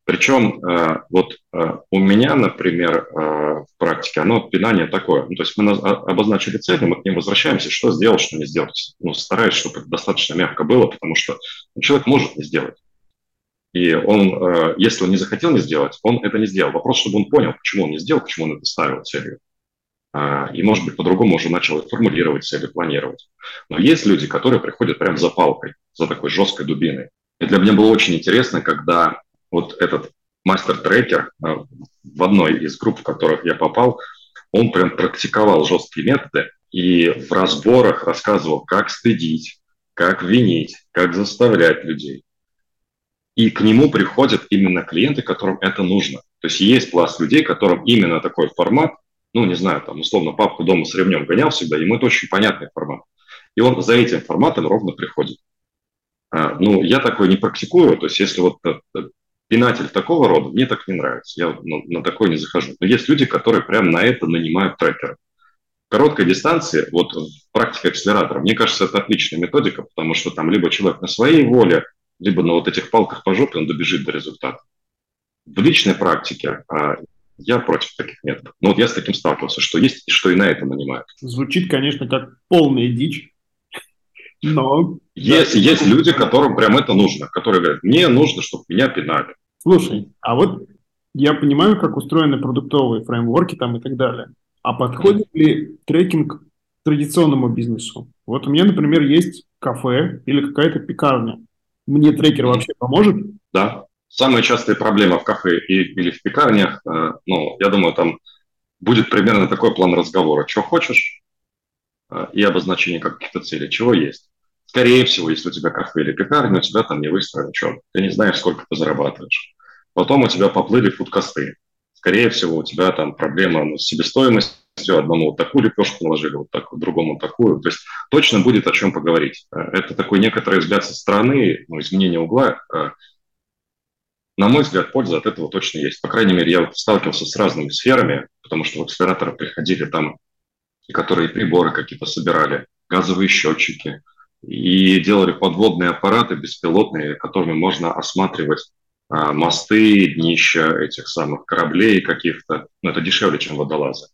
Причем э, вот э, у меня, например, э, в практике оно пинание такое. Ну, то есть мы на, обозначили цели, мы к ним возвращаемся, что сделать, что не сделать. Ну, стараюсь, чтобы это достаточно мягко было, потому что ну, человек может не сделать. И он, э, если он не захотел не сделать, он это не сделал. Вопрос, чтобы он понял, почему он не сделал, почему он это ставил целью. А, и, может быть, по-другому уже начал формулировать цели, планировать. Но есть люди, которые приходят прям за палкой, за такой жесткой дубиной. И для меня было очень интересно, когда вот этот мастер-трекер э, в одной из групп, в которых я попал, он прям практиковал жесткие методы и в разборах рассказывал, как стыдить, как винить, как заставлять людей. И к нему приходят именно клиенты, которым это нужно. То есть есть пласт людей, которым именно такой формат, ну, не знаю, там, условно, папку дома с ремнем гонял всегда, ему это очень понятный формат. И он за этим форматом ровно приходит. А, ну, я такое не практикую, то есть если вот э, э, пинатель такого рода, мне так не нравится, я на, на такое не захожу. Но есть люди, которые прямо на это нанимают трекеры. Короткой дистанции, вот в практике акселератора, мне кажется, это отличная методика, потому что там либо человек на своей воле, либо на вот этих палках по жопе он добежит до результата. В личной практике а, я против таких методов. Но вот я с таким сталкивался, что есть, и что и на это нанимают. Звучит, конечно, как полная дичь. Но... Есть, да. есть люди, которым прям это нужно, которые говорят, мне нужно, чтобы меня пинали. Слушай, а вот я понимаю, как устроены продуктовые фреймворки там и так далее. А подходит ли трекинг традиционному бизнесу? Вот у меня, например, есть кафе или какая-то пекарня. Мне трекер вообще поможет? Да. Самая частая проблема в кафе и, или в пекарнях, э, ну, я думаю, там будет примерно такой план разговора. Что хочешь? Э, и обозначение каких-то целей. Чего есть? Скорее всего, если у тебя кафе или пекарня, у тебя там не выстроен учет. Ты не знаешь, сколько ты зарабатываешь. Потом у тебя поплыли фудкосты. Скорее всего, у тебя там проблема ну, с себестоимостью. Одному вот такую лепешку наложили, вот так, другому такую. То есть точно будет о чем поговорить. Э, это такой некоторый взгляд со стороны, ну, изменение угла. Э, на мой взгляд, польза от этого точно есть. По крайней мере, я вот сталкивался с разными сферами, потому что в акселераторы приходили там, которые приборы какие-то собирали, газовые счетчики, и делали подводные аппараты беспилотные, которыми можно осматривать а, мосты, днища этих самых кораблей каких-то. Ну, это дешевле, чем водолазы.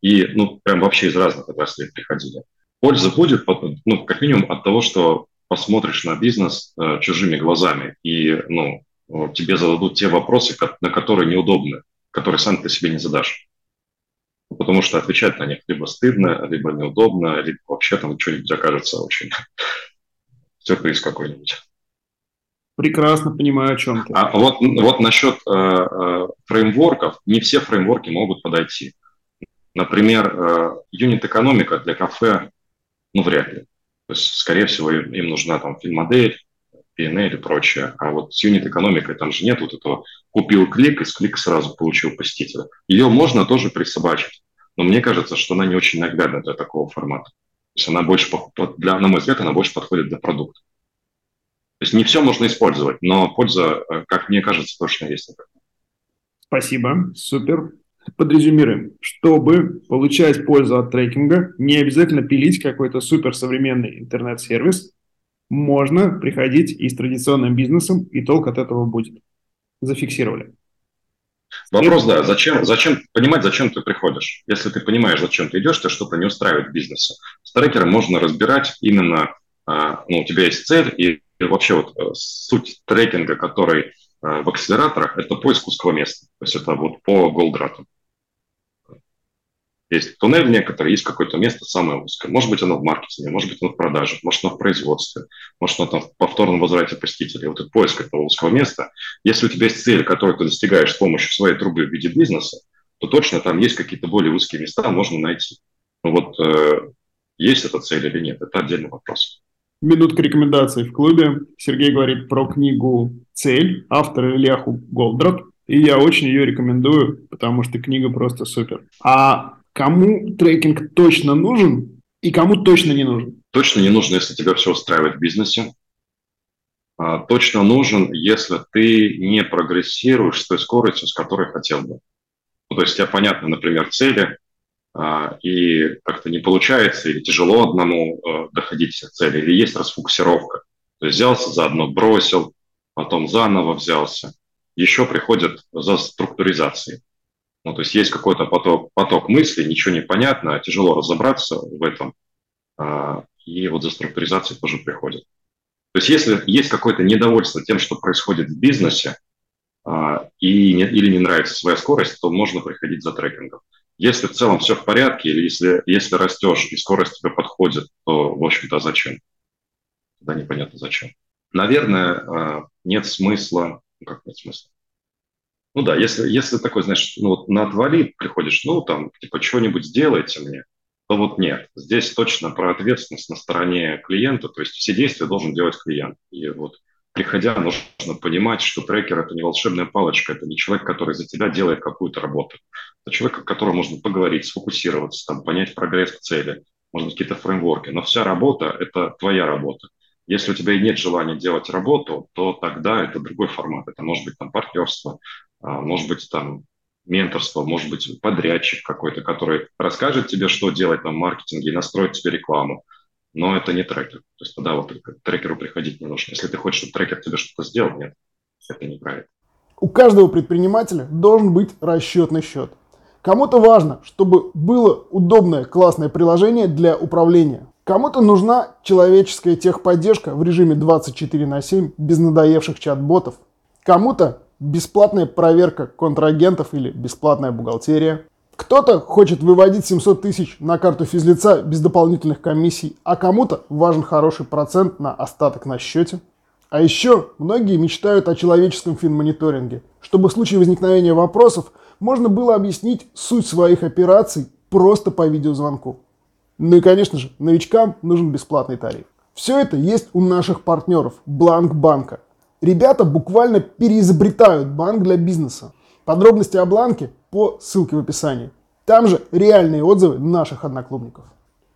И, ну, прям вообще из разных отраслей приходили. Польза будет, ну, как минимум от того, что посмотришь на бизнес э, чужими глазами, и, ну, тебе зададут те вопросы, на которые неудобны, которые сам ты себе не задашь. Потому что отвечать на них либо стыдно, либо неудобно, либо вообще там что-нибудь окажется очень сюрприз какой-нибудь. Прекрасно понимаю, о чем ты. А вот, вот насчет э, э, фреймворков, не все фреймворки могут подойти. Например, э, юнит-экономика для кафе, ну, вряд ли. То есть, скорее всего, им, нужна там фин-модель, P&L и прочее. А вот с юнит-экономикой там же нет вот этого купил клик и с клика сразу получил посетителя. Ее можно тоже присобачить. Но мне кажется, что она не очень наглядна для такого формата. То есть она больше, для, на мой взгляд, она больше подходит для продукта. То есть не все можно использовать, но польза, э, как мне кажется, точно есть. Спасибо, супер. Подрезюмируем. Чтобы получать пользу от трекинга, не обязательно пилить какой-то суперсовременный интернет-сервис, можно приходить и с традиционным бизнесом, и толк от этого будет. Зафиксировали. Вопрос, да, зачем, зачем понимать, зачем ты приходишь? Если ты понимаешь, зачем ты идешь, ты что-то не устраивает в бизнесе. С трекером можно разбирать именно, а, ну, у тебя есть цель, и вообще вот э, суть трекинга, который в акселераторах, это поиск узкого места. То есть это вот по голдрату. Есть туннель некоторый, есть какое-то место самое узкое. Может быть, оно в маркетинге, может быть, оно в продаже, может, оно в производстве, может, оно там в повторном возврате посетителей. Вот этот поиск этого узкого места. Если у тебя есть цель, которую ты достигаешь с помощью своей трубы в виде бизнеса, то точно там есть какие-то более узкие места, можно найти. Но вот э, есть эта цель или нет, это отдельный вопрос. Минутка рекомендаций в клубе. Сергей говорит про книгу «Цель», автор Ильяху Голдрат. И я очень ее рекомендую, потому что книга просто супер. А кому трекинг точно нужен и кому точно не нужен? Точно не нужен, если тебя все устраивает в бизнесе. А, точно нужен, если ты не прогрессируешь с той скоростью, с которой хотел бы. Ну, то есть у тебя понятны, например, цели, и как-то не получается, или тяжело одному а, доходить всех целей, или есть расфокусировка. То есть взялся заодно, бросил, потом заново взялся. Еще приходят за структуризацией. Ну, то есть есть какой-то поток, поток мыслей, ничего не понятно, тяжело разобраться в этом, а, и вот за структуризацией тоже приходит. То есть если есть какое-то недовольство тем, что происходит в бизнесе, а, и не, или не нравится своя скорость, то можно приходить за трекингом. Если в целом все в порядке, или если, если растешь и скорость тебе подходит, то, в общем-то, зачем? Тогда непонятно зачем. Наверное, а, нет смысла, ну как нет смысла? Ну да, если, если такой, знаешь, ну вот на отвали приходишь, ну там, типа, что-нибудь сделайте мне, то вот нет. Здесь точно про ответственность на стороне клиента, то есть все действия должен делать клиент. И вот приходя, нужно понимать, что трекер – это не волшебная палочка, это не человек, который за тебя делает какую-то работу. Это человек, с которым можно поговорить, сфокусироваться, там, понять прогресс к цели, может быть, какие-то фреймворки. Но вся работа – это твоя работа. Если у тебя нет желания делать работу, то тогда это другой формат. Это может быть там партнерство, а, может быть там менторство, может быть подрядчик какой-то, который расскажет тебе, что делать там в маркетинге и настроит тебе рекламу. Но это не трекер. То есть тогда вот к трекеру приходить не нужно. Если ты хочешь, чтобы трекер тебе что-то сделал, нет, это неправильно. У каждого предпринимателя должен быть расчетный счет. Кому-то важно, чтобы было удобное, классное приложение для управления. Кому-то нужна человеческая техподдержка в режиме 24 на 7 без надоевших чат-ботов. Кому-то бесплатная проверка контрагентов или бесплатная бухгалтерия. Кто-то хочет выводить 700 тысяч на карту физлица без дополнительных комиссий, а кому-то важен хороший процент на остаток на счете. А еще многие мечтают о человеческом финмониторинге, чтобы в случае возникновения вопросов можно было объяснить суть своих операций просто по видеозвонку. Ну и, конечно же, новичкам нужен бесплатный тариф. Все это есть у наших партнеров Бланк Банка. Ребята буквально переизобретают банк для бизнеса. Подробности о Бланке по ссылке в описании. Там же реальные отзывы наших одноклубников.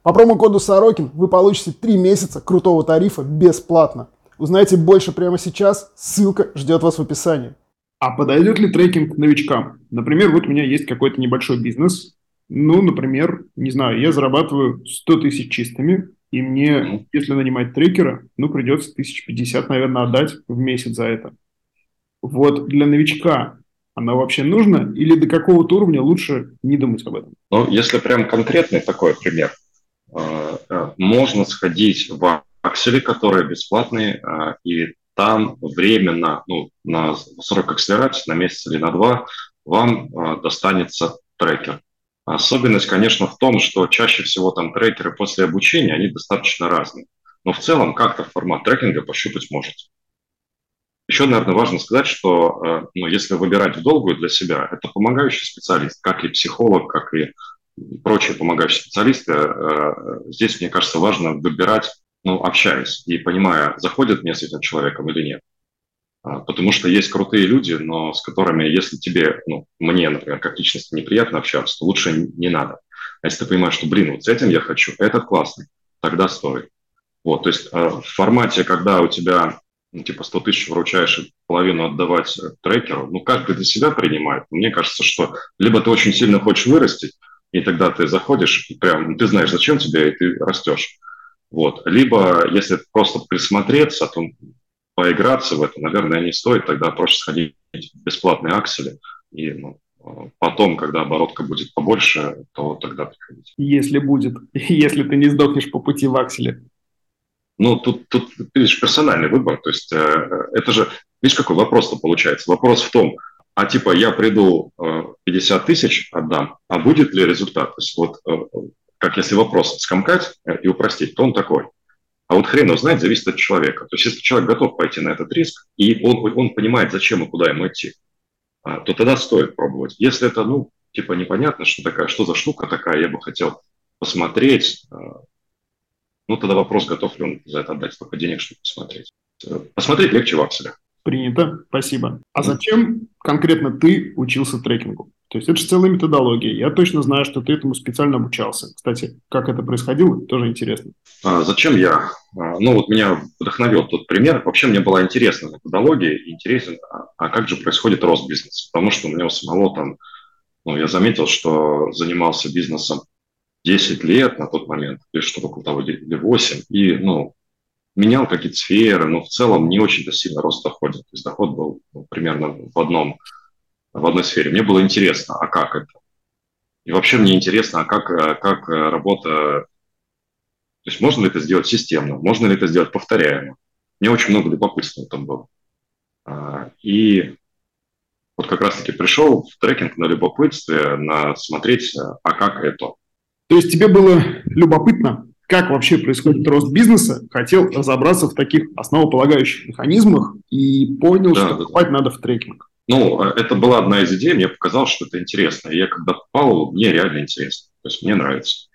По промокоду Сорокин вы получите 3 месяца крутого тарифа бесплатно. Узнайте больше прямо сейчас, ссылка ждет вас в описании. А подойдет ли трекинг новичкам? Например, вот у меня есть какой-то небольшой бизнес. Ну, например, не знаю, я зарабатываю 100 тысяч чистыми, и мне, если нанимать трекера, ну, придется 1050, наверное, отдать в месяц за это. Вот для новичка она вообще нужна или до какого-то уровня лучше не думать об этом? Ну, если прям конкретный такой пример, э, э, можно сходить в аксели, которые бесплатные, э, и там временно, ну, на срок акселерации, на месяц или на два, вам достанется трекер. Особенность, конечно, в том, что чаще всего там трекеры после обучения, они достаточно разные. Но в целом как-то формат трекинга пощупать можете. Еще, наверное, важно сказать, что э, ну, если выбирать в долгую для себя, это помогающий специалист, как и психолог, как и прочие помогающие специалисты. Э, здесь, мне кажется, важно выбирать, ну, общаясь и понимая, заходит мне с этим человеком или нет. А, потому что есть крутые люди, но с которыми, если тебе, ну, мне, например, как личности неприятно общаться, то лучше не надо. А если ты понимаешь, что, блин, вот с этим я хочу, этот классный, тогда стоит. Вот, то есть э, в формате, когда у тебя ну, типа 100 тысяч вручаешь и половину отдавать трекеру, ну, каждый для себя принимает. Мне кажется, что либо ты очень сильно хочешь вырасти, и тогда ты заходишь, прям ты знаешь, зачем тебе, и ты растешь. Вот. Либо, если просто присмотреться, то поиграться в это, наверное, не стоит, тогда проще сходить в бесплатные аксели, и ну, потом, когда оборотка будет побольше, то тогда приходить. Если будет, если ты не сдохнешь по пути в акселе. Ну, тут, тут видишь, персональный выбор. То есть э, это же, видишь, какой вопрос-то получается? Вопрос в том, а типа я приду э, 50 тысяч отдам, а будет ли результат? То есть вот э, как если вопрос скомкать э, и упростить, то он такой. А вот хрен узнать зависит от человека. То есть если человек готов пойти на этот риск, и он, он понимает, зачем и куда ему идти, а, то тогда стоит пробовать. Если это, ну, типа непонятно, что такая, что за штука такая, я бы хотел посмотреть, э, ну, тогда вопрос, готов ли он за это отдать столько денег, чтобы посмотреть. Посмотреть легче в акселях. Принято, спасибо. А зачем конкретно ты учился трекингу? То есть это же целая методология. Я точно знаю, что ты этому специально обучался. Кстати, как это происходило, тоже интересно. А, зачем я? А, ну вот меня вдохновил тот пример. Вообще мне была интересна методология, интересен, а, а как же происходит рост бизнеса? Потому что у меня у самого там, ну я заметил, что занимался бизнесом 10 лет на тот момент, или что-то около того, или 8, и, ну, менял какие-то сферы, но в целом не очень-то сильно рост дохода. То есть доход был ну, примерно в одном, в одной сфере. Мне было интересно, а как это? И вообще мне интересно, а как, как работа... То есть можно ли это сделать системно? Можно ли это сделать повторяемо? Мне очень много любопытства там было. А, и вот как раз-таки пришел в трекинг на любопытстве, на смотреть, а как это. То есть тебе было любопытно, как вообще происходит рост бизнеса, хотел разобраться в таких основополагающих механизмах и понял, да, что да, покупать да. надо в трекинг. Ну, это была одна из идей, мне показалось, что это интересно. И я когда попал, мне реально интересно. То есть мне нравится.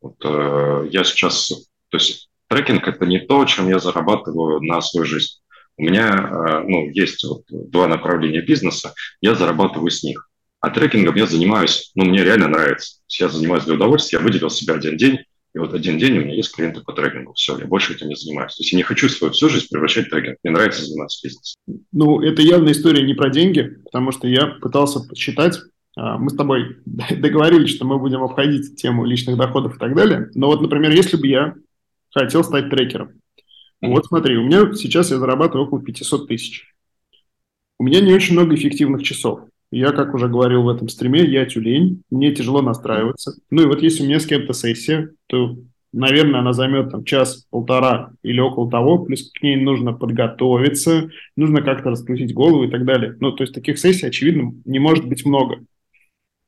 Вот, э, я сейчас... То есть трекинг – это не то, чем я зарабатываю на свою жизнь. У меня э, ну, есть вот два направления бизнеса, я зарабатываю с них. А трекингом я занимаюсь, ну, мне реально нравится. Я занимаюсь для удовольствия, я выделил себе один день, и вот один день у меня есть клиенты по трекингу. Все, я больше этим не занимаюсь. То есть я не хочу свою всю жизнь превращать в трекинг. Мне нравится заниматься бизнесом. Ну, это явная история не про деньги, потому что я пытался подсчитать. А, мы с тобой договорились, что мы будем обходить тему личных доходов и так далее. Но вот, например, если бы я хотел стать трекером. Вот смотри, у меня сейчас я зарабатываю около 500 тысяч. У меня не очень много эффективных часов. Я, как уже говорил в этом стриме, я тюлень, мне тяжело настраиваться. Ну и вот если у меня с кем-то сессия, то, наверное, она займет там час-полтора или около того, плюс к ней нужно подготовиться, нужно как-то раскрутить голову и так далее. Ну, то есть таких сессий, очевидно, не может быть много.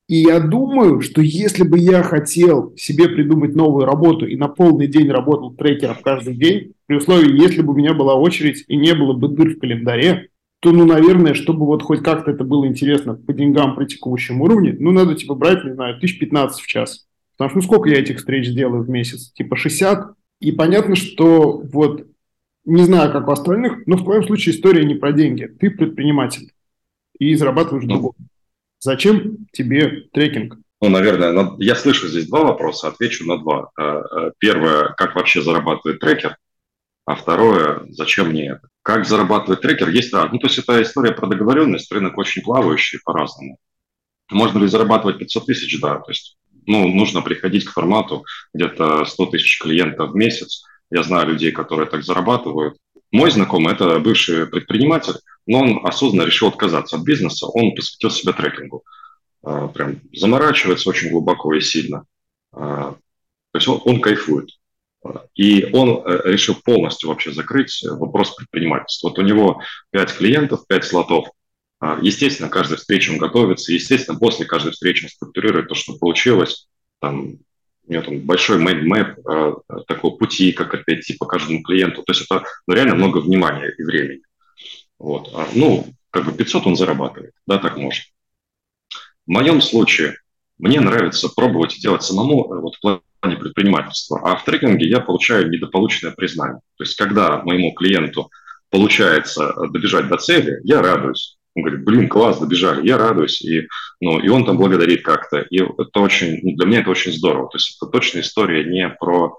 И я думаю, что если бы я хотел себе придумать новую работу и на полный день работал трекером каждый день, при условии, если бы у меня была очередь и не было бы дыр в календаре, то, ну, наверное, чтобы вот хоть как-то это было интересно по деньгам при текущем уровне, ну, надо, типа, брать, не знаю, тысяч 15 в час. Потому что, ну, сколько я этих встреч сделаю в месяц? Типа 60? И понятно, что вот, не знаю, как у остальных, но в твоем случае история не про деньги. Ты предприниматель и зарабатываешь ну. другого. Зачем тебе трекинг? Ну, наверное, я слышу здесь два вопроса, отвечу на два. Э, э, первое, как вообще зарабатывает трекер, а второе, зачем мне это? Как зарабатывает трекер? Есть, да, ну, то есть это история про договоренность, рынок очень плавающий по-разному. Можно ли зарабатывать 500 тысяч? Да, то есть, ну, нужно приходить к формату где-то 100 тысяч клиентов в месяц. Я знаю людей, которые так зарабатывают. Мой знакомый – это бывший предприниматель, но он осознанно решил отказаться от бизнеса, он посвятил себя трекингу. А, прям заморачивается очень глубоко и сильно. А, то есть он, он кайфует. А, и он э, решил полностью вообще закрыть вопрос предпринимательства. Вот у него 5 клиентов, 5 слотов. Естественно, каждой встрече он готовится. Естественно, после каждой встречи он структурирует то, что получилось. Там, у него там большой mind map такого пути, как опять по каждому клиенту. То есть это ну, реально много внимания и времени. Вот. А, ну, как бы 500 он зарабатывает, да, так можно. В моем случае мне нравится пробовать делать самому э, вот, плане предпринимательства, а в трекинге я получаю недополученное признание. То есть, когда моему клиенту получается э, добежать до цели, я радуюсь. Он говорит, блин, класс, добежали, я радуюсь, и, ну, и он там благодарит как-то. И это очень, ну, для меня это очень здорово. То есть это точно история не про,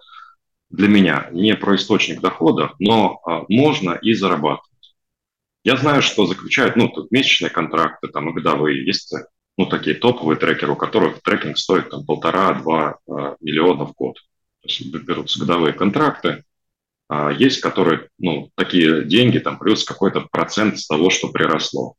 для меня, не про источник дохода, но а, можно и зарабатывать. Я знаю, что заключают, ну, тут месячные контракты, там, и годовые. Есть, ну, такие топовые трекеры, у которых трекинг стоит там полтора-два э, миллиона в год. То есть берутся годовые контракты. А есть, которые, ну, такие деньги, там, плюс какой-то процент с того, что приросло.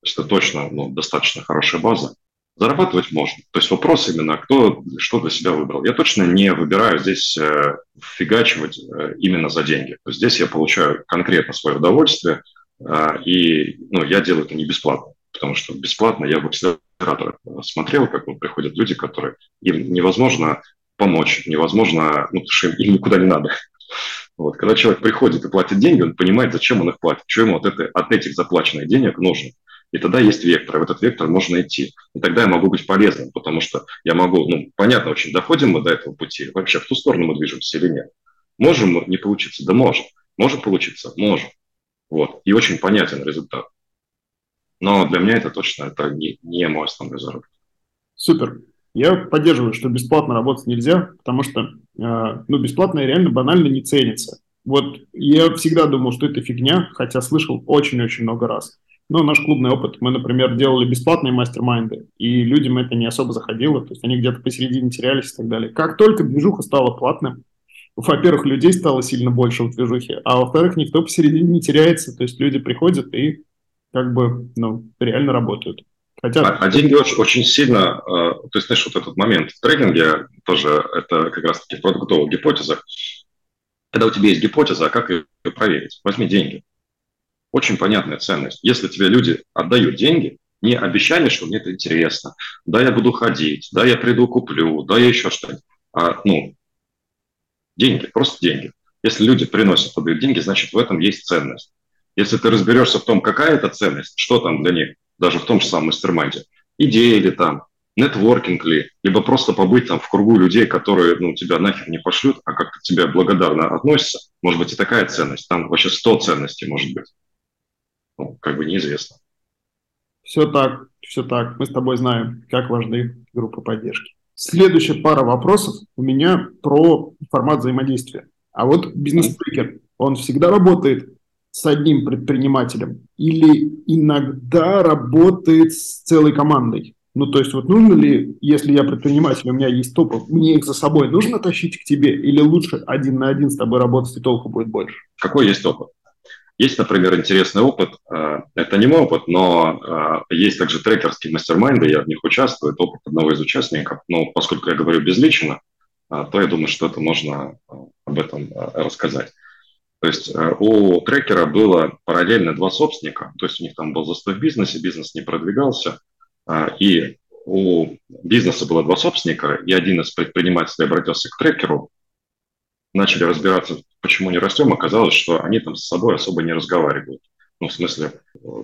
То есть это точно, ну, достаточно хорошая база. Зарабатывать можно. То есть вопрос именно, кто что для себя выбрал. Я точно не выбираю здесь э, фигачивать э, именно за деньги. То есть здесь я получаю конкретно свое удовольствие – а, и ну, я делаю это не бесплатно, потому что бесплатно я в акселераторах смотрел, как вот приходят люди, которые им невозможно помочь, невозможно, ну, потому что им никуда не надо. Вот. Когда человек приходит и платит деньги, он понимает, зачем он их платит, что ему от, этой, от этих заплаченных денег нужно. И тогда есть вектор, и в этот вектор можно идти. И тогда я могу быть полезным, потому что я могу, ну, понятно, очень доходим мы до этого пути, вообще в ту сторону мы движемся или нет. Можем не получиться? Да можем. Может получиться? Можем. Вот. И очень понятен результат. Но для меня это точно это не, не мой основной заработок. Супер. Я поддерживаю, что бесплатно работать нельзя, потому что э, ну, бесплатно реально банально не ценится. Вот я всегда думал, что это фигня, хотя слышал очень-очень много раз. Но наш клубный опыт, мы, например, делали бесплатные мастер-майнды, и людям это не особо заходило, то есть они где-то посередине терялись и так далее. Как только движуха стала платным, во-первых, людей стало сильно больше в движухе, а во-вторых, никто посередине не теряется, то есть люди приходят и как бы, ну, реально работают. Хотя... А, а деньги очень, очень сильно, э, есть, знаешь, вот этот момент в трейдинге тоже, это как раз-таки в продуктовых когда у тебя есть гипотеза, а как ее проверить? Возьми деньги. Очень понятная ценность. Если тебе люди отдают деньги, не обещали, что мне это интересно, да, я буду ходить, да, я приду, куплю, да, я еще что-нибудь. А, ну, Деньги, просто деньги. Если люди приносят, подают деньги, значит, в этом есть ценность. Если ты разберешься в том, какая это ценность, что там для них, даже в том же самом мастер идея ли там, нетворкинг ли, либо просто побыть там в кругу людей, которые ну, тебя нахер не пошлют, а как-то тебя благодарно относятся, может быть и такая ценность, там вообще 100 ценностей может быть. Ну, как бы неизвестно. Все так, все так. Мы с тобой знаем, как важны группы поддержки. Следующая пара вопросов у меня про формат взаимодействия. А вот бизнес-трекер, он всегда работает с одним предпринимателем или иногда работает с целой командой? Ну, то есть вот нужно ли, если я предприниматель, у меня есть топы, мне их за собой нужно тащить к тебе или лучше один на один с тобой работать и толку будет больше? Какой есть опыт? Есть, например, интересный опыт. Э, это не мой опыт, но э, есть также трекерские мастер-майнды, я в них участвую. Это опыт одного из участников. Но поскольку я говорю безлично, э, то я думаю, что это можно об этом рассказать. То есть у трекера было параллельно два собственника, то есть у них там был застой в бизнесе, бизнес не продвигался, и у бизнеса было два собственника, и один из предпринимателей обратился к трекеру, начали разбираться, почему не растем, оказалось, что они там с собой особо не разговаривают. Ну, в смысле,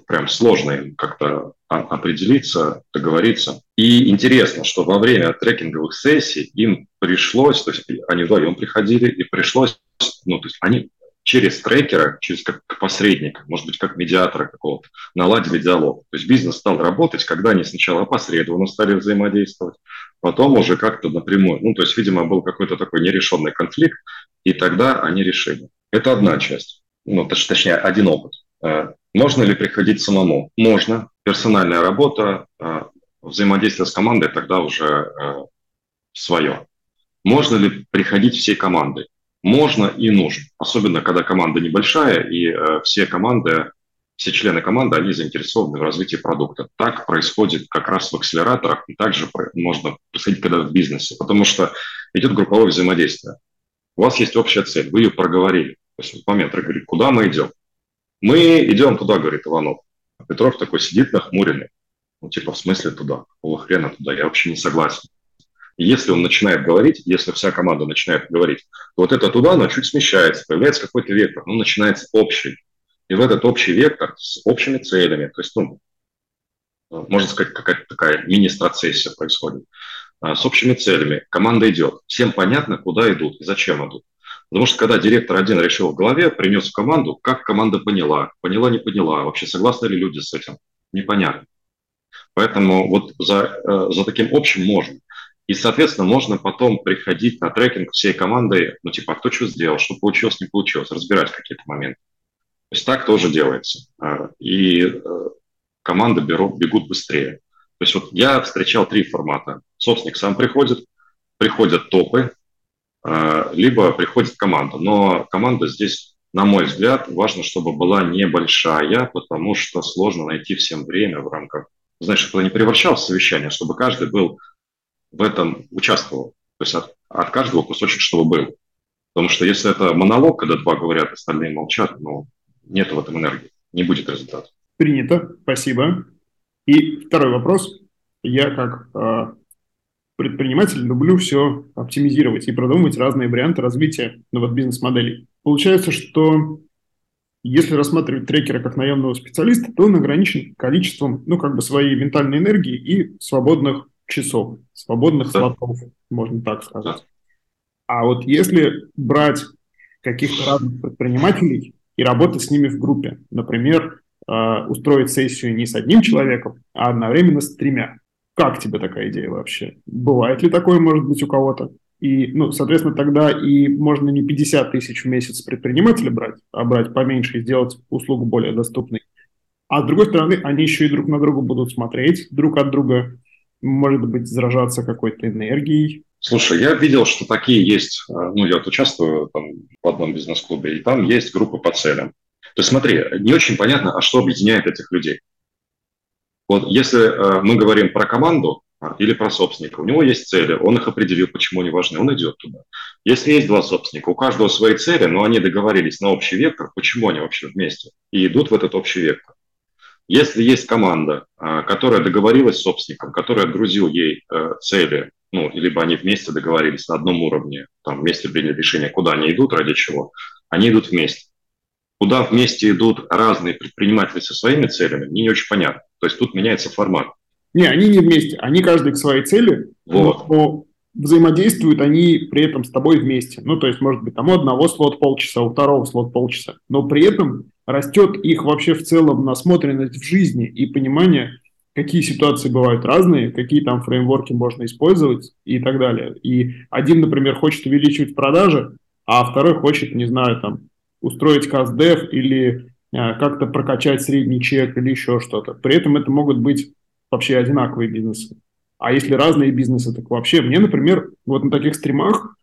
прям сложно им как-то определиться, договориться. И интересно, что во время трекинговых сессий им пришлось, то есть они вдвоем приходили, и пришлось, ну, то есть они через трекера, через как посредника, может быть, как медиатора какого-то, наладили диалог. То есть бизнес стал работать, когда они сначала опосредованно стали взаимодействовать, потом уже как-то напрямую. Ну, то есть, видимо, был какой-то такой нерешенный конфликт, и тогда они решили. Это одна часть, ну, точ, точнее, один опыт. Э, можно ли приходить самому? Можно. Персональная работа, э, взаимодействие с командой тогда уже э, свое. Можно ли приходить всей командой? Можно и нужно. Особенно, когда команда небольшая, и все команды, все члены команды, они заинтересованы в развитии продукта. Так происходит как раз в акселераторах, и также можно происходить, когда в бизнесе, потому что идет групповое взаимодействие. У вас есть общая цель, вы ее проговорили. То есть момент говорит, куда мы идем? Мы идем туда, говорит Иванов. А Петров такой сидит нахмуренный. Ну, типа, в смысле туда? Какого хрена туда? Я вообще не согласен. Если он начинает говорить, если вся команда начинает говорить, то вот это туда, оно чуть смещается, появляется какой-то вектор, ну, начинается общий. И в этот общий вектор с общими целями, то есть, ну, можно сказать, какая-то такая мини-страцессия происходит, а, с общими целями. Команда идет. Всем понятно, куда идут и зачем идут. Потому что когда директор один решил в голове, принес в команду, как команда поняла, поняла, не поняла, вообще согласны ли люди с этим, непонятно. Поэтому вот за, э, за таким общим можно. И, соответственно, можно потом приходить на трекинг всей командой, ну, типа, а кто что сделал, что получилось, не получилось, разбирать какие-то моменты. То есть так тоже делается. А, и э, команды берут, бегут быстрее. То есть вот я встречал три формата. Собственник сам приходит, приходят топы, а, либо приходит команда. Но команда здесь, на мой взгляд, важно, чтобы была небольшая, потому что сложно найти всем время в рамках, знаешь, чтобы не превращалось в совещание, чтобы каждый был в этом участвовал. То есть от, от каждого кусочек, чтобы был. Потому что если это монолог, когда два говорят, остальные молчат, ну, нет в этом энергии, не будет результата. Принято, спасибо. И второй вопрос. Я как э, предприниматель люблю все оптимизировать и продумывать разные варианты развития ну, вот, бизнес-моделей. Получается, что если рассматривать трекера как наемного специалиста, то он ограничен количеством, ну, как бы своей ментальной энергии и свободных часов, свободных да. слотов, можно так сказать. А вот если брать каких-то разных предпринимателей и работать с ними в группе, например, э, устроить сессию не с одним человеком, а одновременно с тремя, как тебе такая идея вообще? Бывает ли такое, может быть, у кого-то? И, ну, соответственно, тогда и можно не 50 тысяч в месяц предпринимателя брать, а брать поменьше и сделать услугу более доступной. А с другой стороны, они еще и друг на друга будут смотреть, друг от друга, может быть, заражаться какой-то энергией. Слушай, я видел, что такие есть, э, ну, я вот участвую там в одном бизнес-клубе, и там есть группа по целям. То есть смотри, не очень понятно, а что объединяет этих людей. Вот если э, мы говорим про команду а, или про собственника, у него есть цели, он их определил, почему они важны, он идет туда. Если есть два собственника, у каждого свои цели, но они договорились на общий вектор, почему они вообще вместе, и идут в этот общий вектор. Если есть команда, э, которая договорилась с собственником, который отгрузил ей э, цели, ну, либо они вместе договорились на одном уровне, там вместе приняли решение, куда они идут, ради чего, они идут вместе. Куда вместе идут разные предприниматели со своими целями, мне не очень понятно. То есть тут меняется формат. Не, они не вместе, они каждый к своей цели, вот. но взаимодействуют они при этом с тобой вместе. Ну, то есть, может быть, там у одного слот полчаса, у второго слот полчаса, но при этом растет их вообще в целом насмотренность в жизни и понимание, какие ситуации бывают разные, какие там фреймворки можно использовать и так далее. И один, например, хочет увеличивать продажи, а второй хочет, не знаю, там, устроить кастдев или а, как-то прокачать средний чек или еще что-то. При этом это могут быть вообще одинаковые бизнесы. А если разные бизнесы, так вообще мне, например, вот на таких стримах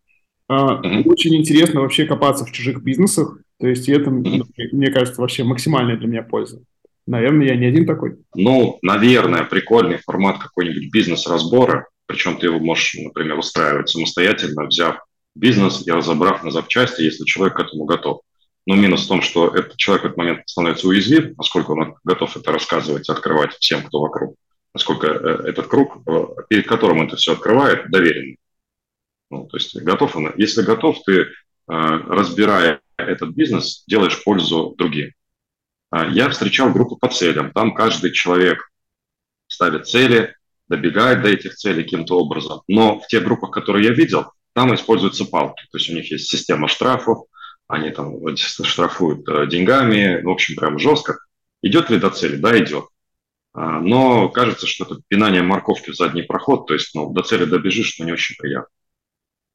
mm-hmm. очень интересно вообще копаться в чужих бизнесах. То есть это, mm-hmm. мне кажется, вообще максимальная для меня польза. Наверное, я не один такой. Ну, наверное, прикольный формат какой-нибудь бизнес-разбора. Причем ты его можешь, например, устраивать самостоятельно, взяв бизнес и разобрав на запчасти, если человек к этому готов. Но минус в том, что этот человек в этот момент становится уязвим, поскольку он готов это рассказывать, открывать всем, кто вокруг. насколько э, этот круг, э, перед которым это все открывает, доверенный. Ну, то есть готов он, если готов, ты, э, разбирая этот бизнес, делаешь пользу другим. А я встречал группу по целям. Там каждый человек ставит цели, добегает до этих целей каким-то образом. Но в тех группах, которые я видел, там используются палки. То есть у них есть система штрафов, они там штрафуют деньгами, в общем, прям жестко. Идет ли до цели? Да, идет. А, но кажется, что это пинание морковки в задний проход, то есть ну, до цели добежишь, но не очень приятно.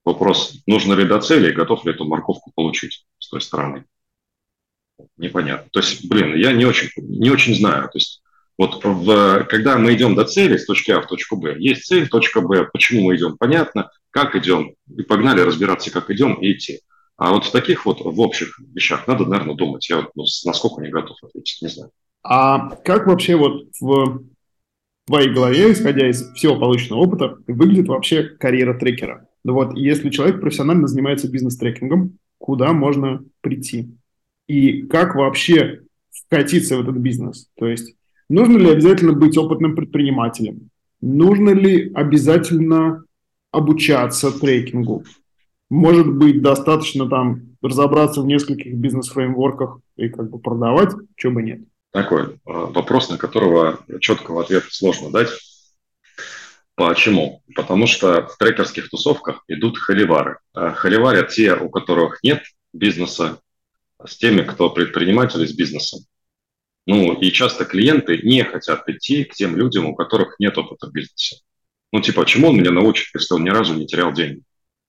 Вопрос, нужно ли до цели и готов ли эту морковку получить с той стороны. Непонятно. То есть, блин, я не очень, не очень знаю. То есть, вот в, когда мы идем до цели с точки А в точку Б, есть цель, точка Б, почему мы идем, понятно, как идем, и погнали разбираться, как идем, и идти. А вот в таких вот в общих вещах надо, наверное, думать. Я ну, насколько не готов ответить, не знаю. А как вообще вот в твоей голове, исходя из всего полученного опыта, выглядит вообще карьера трекера? Ну вот, если человек профессионально занимается бизнес-трекингом, куда можно прийти? И как вообще вкатиться в этот бизнес? То есть нужно ли обязательно быть опытным предпринимателем? Нужно ли обязательно обучаться трекингу? Может быть, достаточно там разобраться в нескольких бизнес-фреймворках и как бы продавать, чего бы нет? такой э, вопрос, на которого четкого ответа сложно дать. Почему? Потому что в трекерских тусовках идут холивары. Э, холиварят те, у которых нет бизнеса, с теми, кто предприниматели с бизнесом. Ну, и часто клиенты не хотят идти к тем людям, у которых нет опыта в бизнесе. Ну, типа, чему он меня научит, если он ни разу не терял деньги?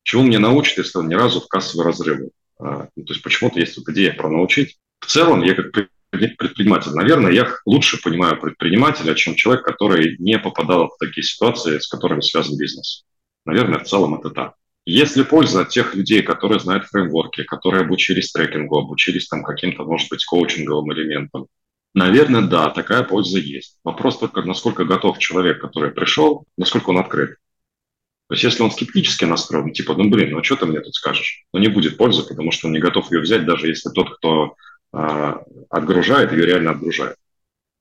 Чему меня научит, если он ни разу в кассовый разрыв? А, ну, то есть почему-то есть вот идея про научить. В целом, я как предприниматель. Наверное, я лучше понимаю предпринимателя, чем человек, который не попадал в такие ситуации, с которыми связан бизнес. Наверное, в целом это так. Если польза от тех людей, которые знают фреймворки, которые обучились трекингу, обучились там каким-то, может быть, коучинговым элементам, наверное, да, такая польза есть. Вопрос только, насколько готов человек, который пришел, насколько он открыт. То есть если он скептически настроен, типа, ну блин, ну что ты мне тут скажешь? Ну не будет пользы, потому что он не готов ее взять, даже если тот, кто а, отгружает, ее реально отгружает.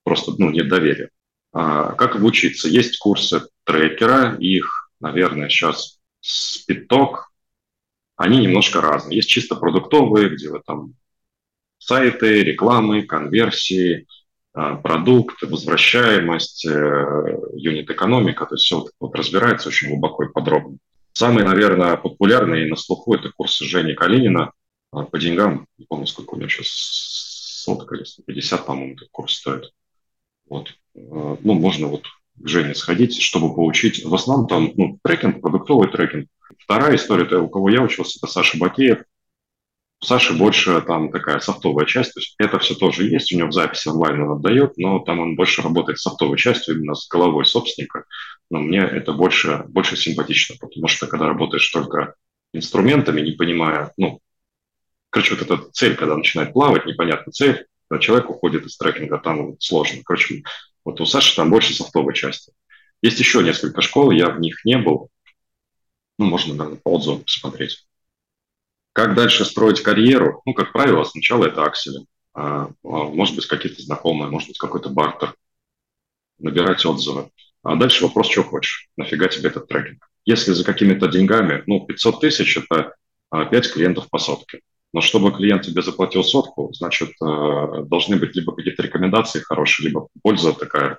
Просто ну, нет доверия. А, как обучиться? Есть курсы трекера, их, наверное, сейчас спиток. Они немношко разные. Есть чисто продуктовые, где вы там сайты, рекламы, конверсии, а, продукт, возвращаемость, э, юнит-экономика, то есть все вот разбирается очень глубоко и подробно. Самый, наверное, популярный и на слуху – это курсы Жени Калинина по деньгам, не помню, сколько у него сейчас, сотка или 150, по-моему, этот курс стоит. Вот. А, ну, можно вот к Жене сходить, чтобы получить. В основном там ну, трекинг, продуктовый трекинг. Вторая история, это у кого я учился, это Саша Бакеев. У Саши больше там такая софтовая часть, то есть это все тоже есть, у него в записи онлайн он отдает, но там он больше работает с софтовой частью, именно с головой собственника. Но мне это больше, больше симпатично, потому что когда работаешь только инструментами, не понимая, ну, Короче, вот эта цель, когда начинает плавать, непонятная цель, когда человек уходит из трекинга, там сложно. Короче, вот у Саши там больше софтовой части. Есть еще несколько школ, я в них не был. Ну, можно, наверное, по отзывам посмотреть. Как дальше строить карьеру? Ну, как правило, сначала это аксели. А, а, может быть, какие-то знакомые, может быть, какой-то бартер. Набирать отзывы. А дальше вопрос, что хочешь. Нафига тебе этот трекинг? Если за какими-то деньгами, ну, 500 тысяч – это 5 а, клиентов по сотке. Но чтобы клиент тебе заплатил сотку, значит, э, должны быть либо какие-то рекомендации хорошие, либо польза такая,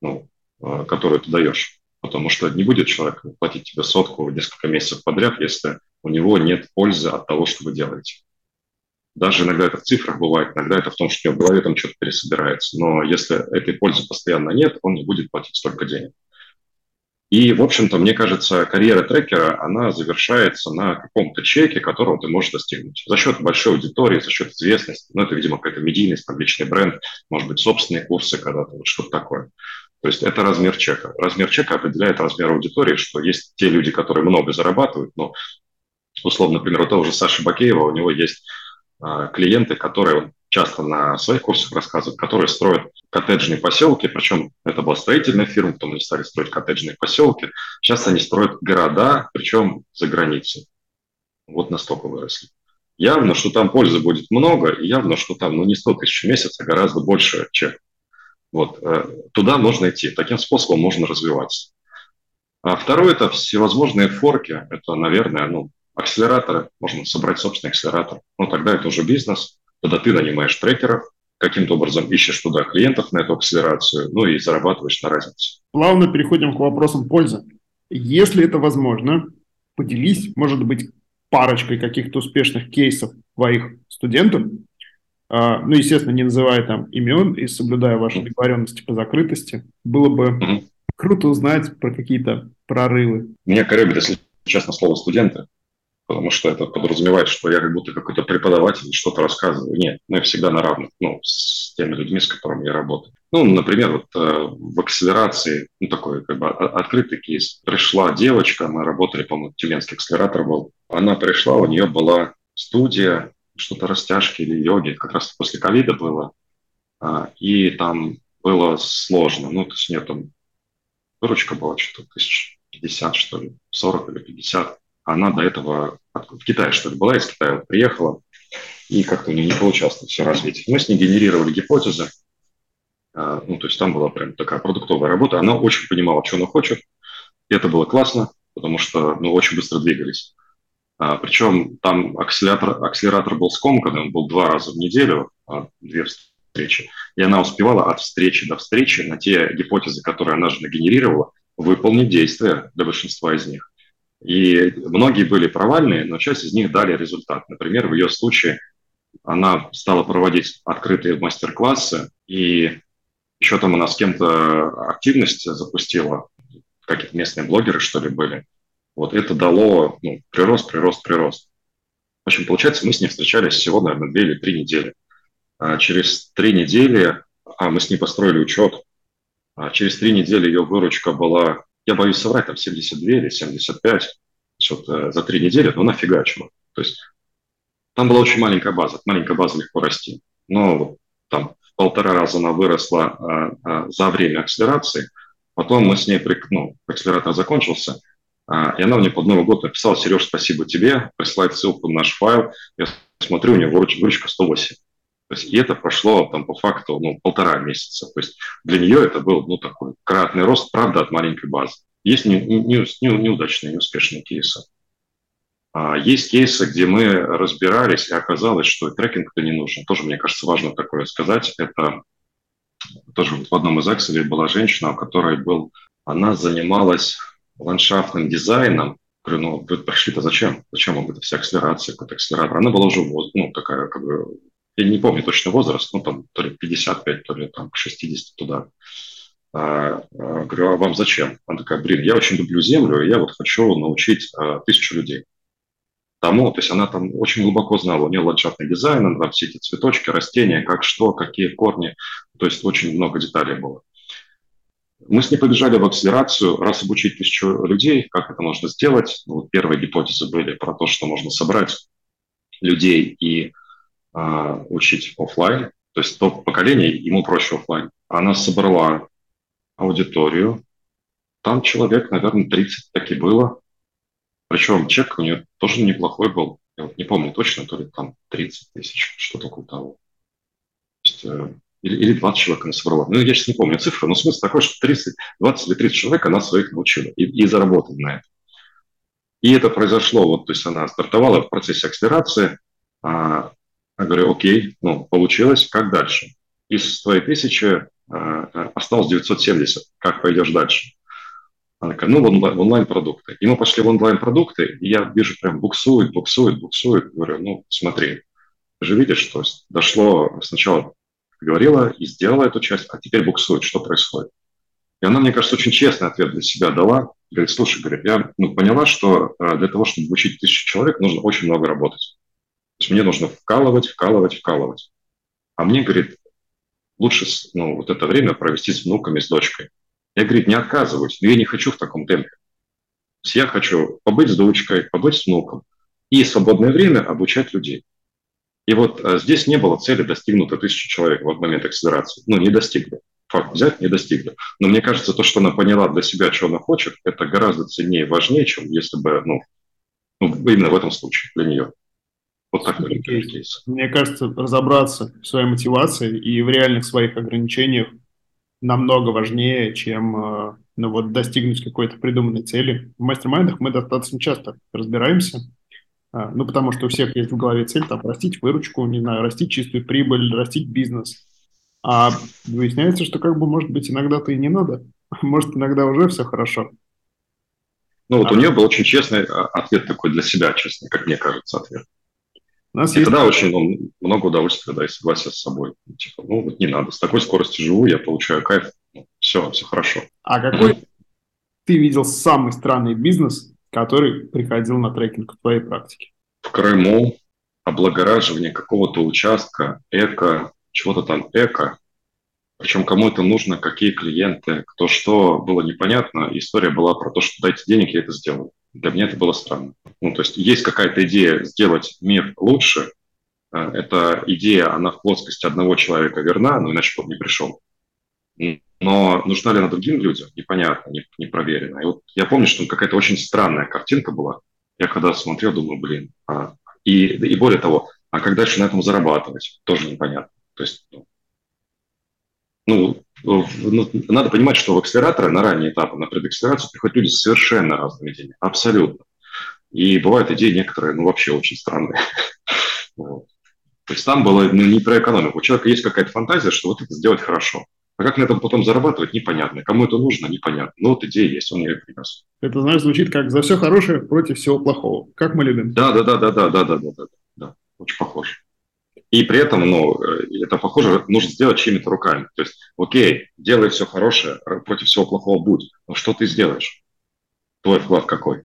ну, э, которую ты даешь. Потому что не будет человек платить тебе сотку несколько месяцев подряд, если у него нет пользы от того, что вы делаете. Даже иногда это в цифрах бывает, иногда это в том, что у него в голове там что-то пересобирается. Но если этой пользы постоянно нет, он не будет платить столько денег. И, в общем-то, мне кажется, карьера трекера, она завершается на каком-то чеке, которого ты можешь достигнуть. За счет большой аудитории, за счет известности. Ну, это, видимо, какая-то медийность, там, личный бренд, может быть, собственные курсы когда-то, вот что-то такое. То есть это размер чека. Размер чека определяет размер аудитории, что есть те люди, которые много зарабатывают, но, условно, например, у того же Саши Бакеева, у него есть а, клиенты, которые он часто на своих курсах рассказывает, которые строят коттеджные поселки, причем это была строительная фирма, потом они стали строить коттеджные поселки. Сейчас они строят города, причем за границей. Вот настолько выросли. Явно, что там пользы будет много, и явно, что там ну, не 100 тысяч в месяц, а гораздо больше чек. Вот, э, туда можно идти, таким способом можно развиваться. А второе – это всевозможные форки. Это, наверное, ну, акселераторы. Можно собрать собственный акселератор. Но тогда это уже бизнес. Тогда ты нанимаешь трекеров, каким-то образом ищешь туда клиентов на эту акселерацию, ну и зарабатываешь на разницу. Плавно переходим к вопросам пользы. Если это возможно, поделись, может быть, парочкой каких-то успешных кейсов твоих студентов, а, ну, естественно, не называя там имен и соблюдая ваши договоренности по закрытости, было бы mm-hmm. круто узнать про какие-то прорывы. Меня коребит, если честно, слово студенты потому что это подразумевает, что я как будто какой-то преподаватель что-то рассказываю. Нет, мы всегда на равных, ну, с теми людьми, с которыми я работаю. Ну, например, вот э, в акселерации, ну, такой как бы открытый кейс. Пришла девочка, мы работали, по-моему, Тюменский акселератор был. Она пришла, у нее была студия, что-то растяжки или йоги, как раз после ковида было. А, и там было сложно. Ну, то есть у нее там выручка была что-то тысяч пятьдесят, что ли, 40 или 50 она до этого в Китае, что ли, была, из Китая приехала, и как-то у нее не получалось все развитие. Мы с ней генерировали гипотезы, а, ну, то есть там была прям такая продуктовая работа, она очень понимала, что она хочет, и это было классно, потому что, ну, очень быстро двигались. А, причем там акселератор, акселератор был скомканный, он был два раза в неделю, а, две встречи, и она успевала от встречи до встречи на те гипотезы, которые она же нагенерировала, выполнить действия для большинства из них. И многие были провальные, но часть из них дали результат. Например, в ее случае она стала проводить открытые мастер-классы, и еще там она с кем-то активность запустила, какие-то местные блогеры, что ли, были. Вот это дало ну, прирост, прирост, прирост. В общем, получается, мы с ней встречались всего, наверное, две или три недели. А через три недели, а мы с ней построили учет, а через три недели ее выручка была я боюсь соврать, там 72 или 75 что-то за три недели, но нафигачило. То есть там была очень маленькая база, маленькая база легко расти. Но там в полтора раза она выросла а, а, за время акселерации. Потом мы с ней, ну, акселератор закончился, а, и она мне под Новый год написала, Сереж, спасибо тебе, присылает ссылку на наш файл. Я смотрю, у нее выручка 108. То есть, и это прошло там по факту ну, полтора месяца. То есть для нее это был ну, такой кратный рост, правда, от маленькой базы. Есть не, не, не, неудачные, неуспешные кейсы. А есть кейсы, где мы разбирались, и оказалось, что трекинг-то не нужен. Тоже, мне кажется, важно такое сказать. Это тоже вот в одном из Excel была женщина, у которой был... Она занималась ландшафтным дизайном. Говорю, ну, вы пришли-то зачем? Зачем вам эта вся акселерация, какой-то акселератор? Она была уже, ну, такая, как бы, я не помню точно возраст, ну, там, то ли 55, то ли там к 60 туда. А, а, говорю, а вам зачем? Она такая, блин, я очень люблю землю, и я вот хочу научить а, тысячу людей тому, то есть она там очень глубоко знала, у нее ландшафтный дизайн, она там все эти цветочки, растения, как что, какие корни, то есть очень много деталей было. Мы с ней побежали в акселерацию, раз обучить тысячу людей, как это можно сделать. Ну, вот первые гипотезы были про то, что можно собрать людей и а, учить офлайн, то есть то поколение, ему проще офлайн. Она собрала аудиторию, там человек, наверное, 30 таки было. Причем чек у нее тоже неплохой был. Я вот не помню точно, то ли там 30 тысяч, что-то около того. То есть, э, или, или 20 человек она собрала. Ну, я сейчас не помню цифры, но смысл такой, что 30, 20 или 30 человек она своих научила и, и заработала на это. И это произошло, вот, то есть она стартовала в процессе акселерации, а, я говорю, окей, ну, получилось, как дальше? Из твоей тысячи э, осталось 970, как пойдешь дальше? Она такая, ну, в, онлайн, в онлайн-продукты. И мы пошли в онлайн-продукты, и я вижу, прям буксует, буксует, буксует. Говорю, ну, смотри, ты же видишь, что дошло сначала, говорила и сделала эту часть, а теперь буксует, что происходит? И она, мне кажется, очень честный ответ для себя дала. Говорит, слушай, говорит, я ну, поняла, что э, для того, чтобы обучить тысячу человек, нужно очень много работать есть мне нужно вкалывать, вкалывать, вкалывать. А мне, говорит, лучше ну, вот это время провести с внуками, с дочкой. Я, говорит, не отказываюсь, но я не хочу в таком темпе. То есть я хочу побыть с дочкой, побыть с внуком и свободное время обучать людей. И вот а, здесь не было цели достигнута тысячи человек в момент акселерации. Ну, не достигли. Факт взять, не достигли. Но мне кажется, то, что она поняла для себя, что она хочет, это гораздо ценнее и важнее, чем если бы, ну, ну именно в этом случае для нее. Вот такой кейс. Мне кажется, разобраться в своей мотивации и в реальных своих ограничениях намного важнее, чем э, ну, вот, достигнуть какой-то придуманной цели. В мастер-майндах мы достаточно часто разбираемся, а, ну, потому что у всех есть в голове цель, там, растить выручку, не знаю, растить чистую прибыль, растить бизнес. А выясняется, что как бы, может быть, иногда-то и не надо. Может, иногда уже все хорошо. Ну, вот а у нее был очень честный а, ответ такой для себя, честный, как мне кажется, ответ. У нас и есть... тогда очень ну, много удовольствия, да, и согласия с собой. Типа, ну, вот не надо, с такой скоростью живу, я получаю кайф, ну, все, все хорошо. А какой ты видел самый странный бизнес, который приходил на трекинг в твоей практике? В Крыму облагораживание какого-то участка, эко, чего-то там эко, причем кому это нужно, какие клиенты, кто что, было непонятно. История была про то, что дайте денег, я это сделаю. Для меня это было странно. Ну, то есть есть какая-то идея сделать мир лучше. Э, эта идея, она в плоскости одного человека верна, но иначе бы не пришел. Но нужна ли она другим людям, непонятно, не, не проверено. И вот я помню, что какая-то очень странная картинка была. Я когда смотрел, думаю, блин. А, и, и более того, а как дальше на этом зарабатывать, тоже непонятно. То есть, ну, ну, надо понимать, что в акселераторы на ранние этапы, на предакселерацию приходят люди с совершенно разными идеями, абсолютно. И бывают идеи некоторые, ну, вообще очень странные. Вот. То есть там было ну, не про экономику. У человека есть какая-то фантазия, что вот это сделать хорошо. А как на этом потом зарабатывать, непонятно. Кому это нужно, непонятно. Но вот идея есть, он ее принес. Это, знаешь, звучит как «за все хорошее против всего плохого». Как мы любим. Да, да, да, да, да, да, да, да, да, да. Очень похоже. И при этом, ну, э, это похоже, нужно сделать чьими-то руками. То есть, окей, делай все хорошее, э, против всего плохого будь. Но что ты сделаешь? Твой вклад какой?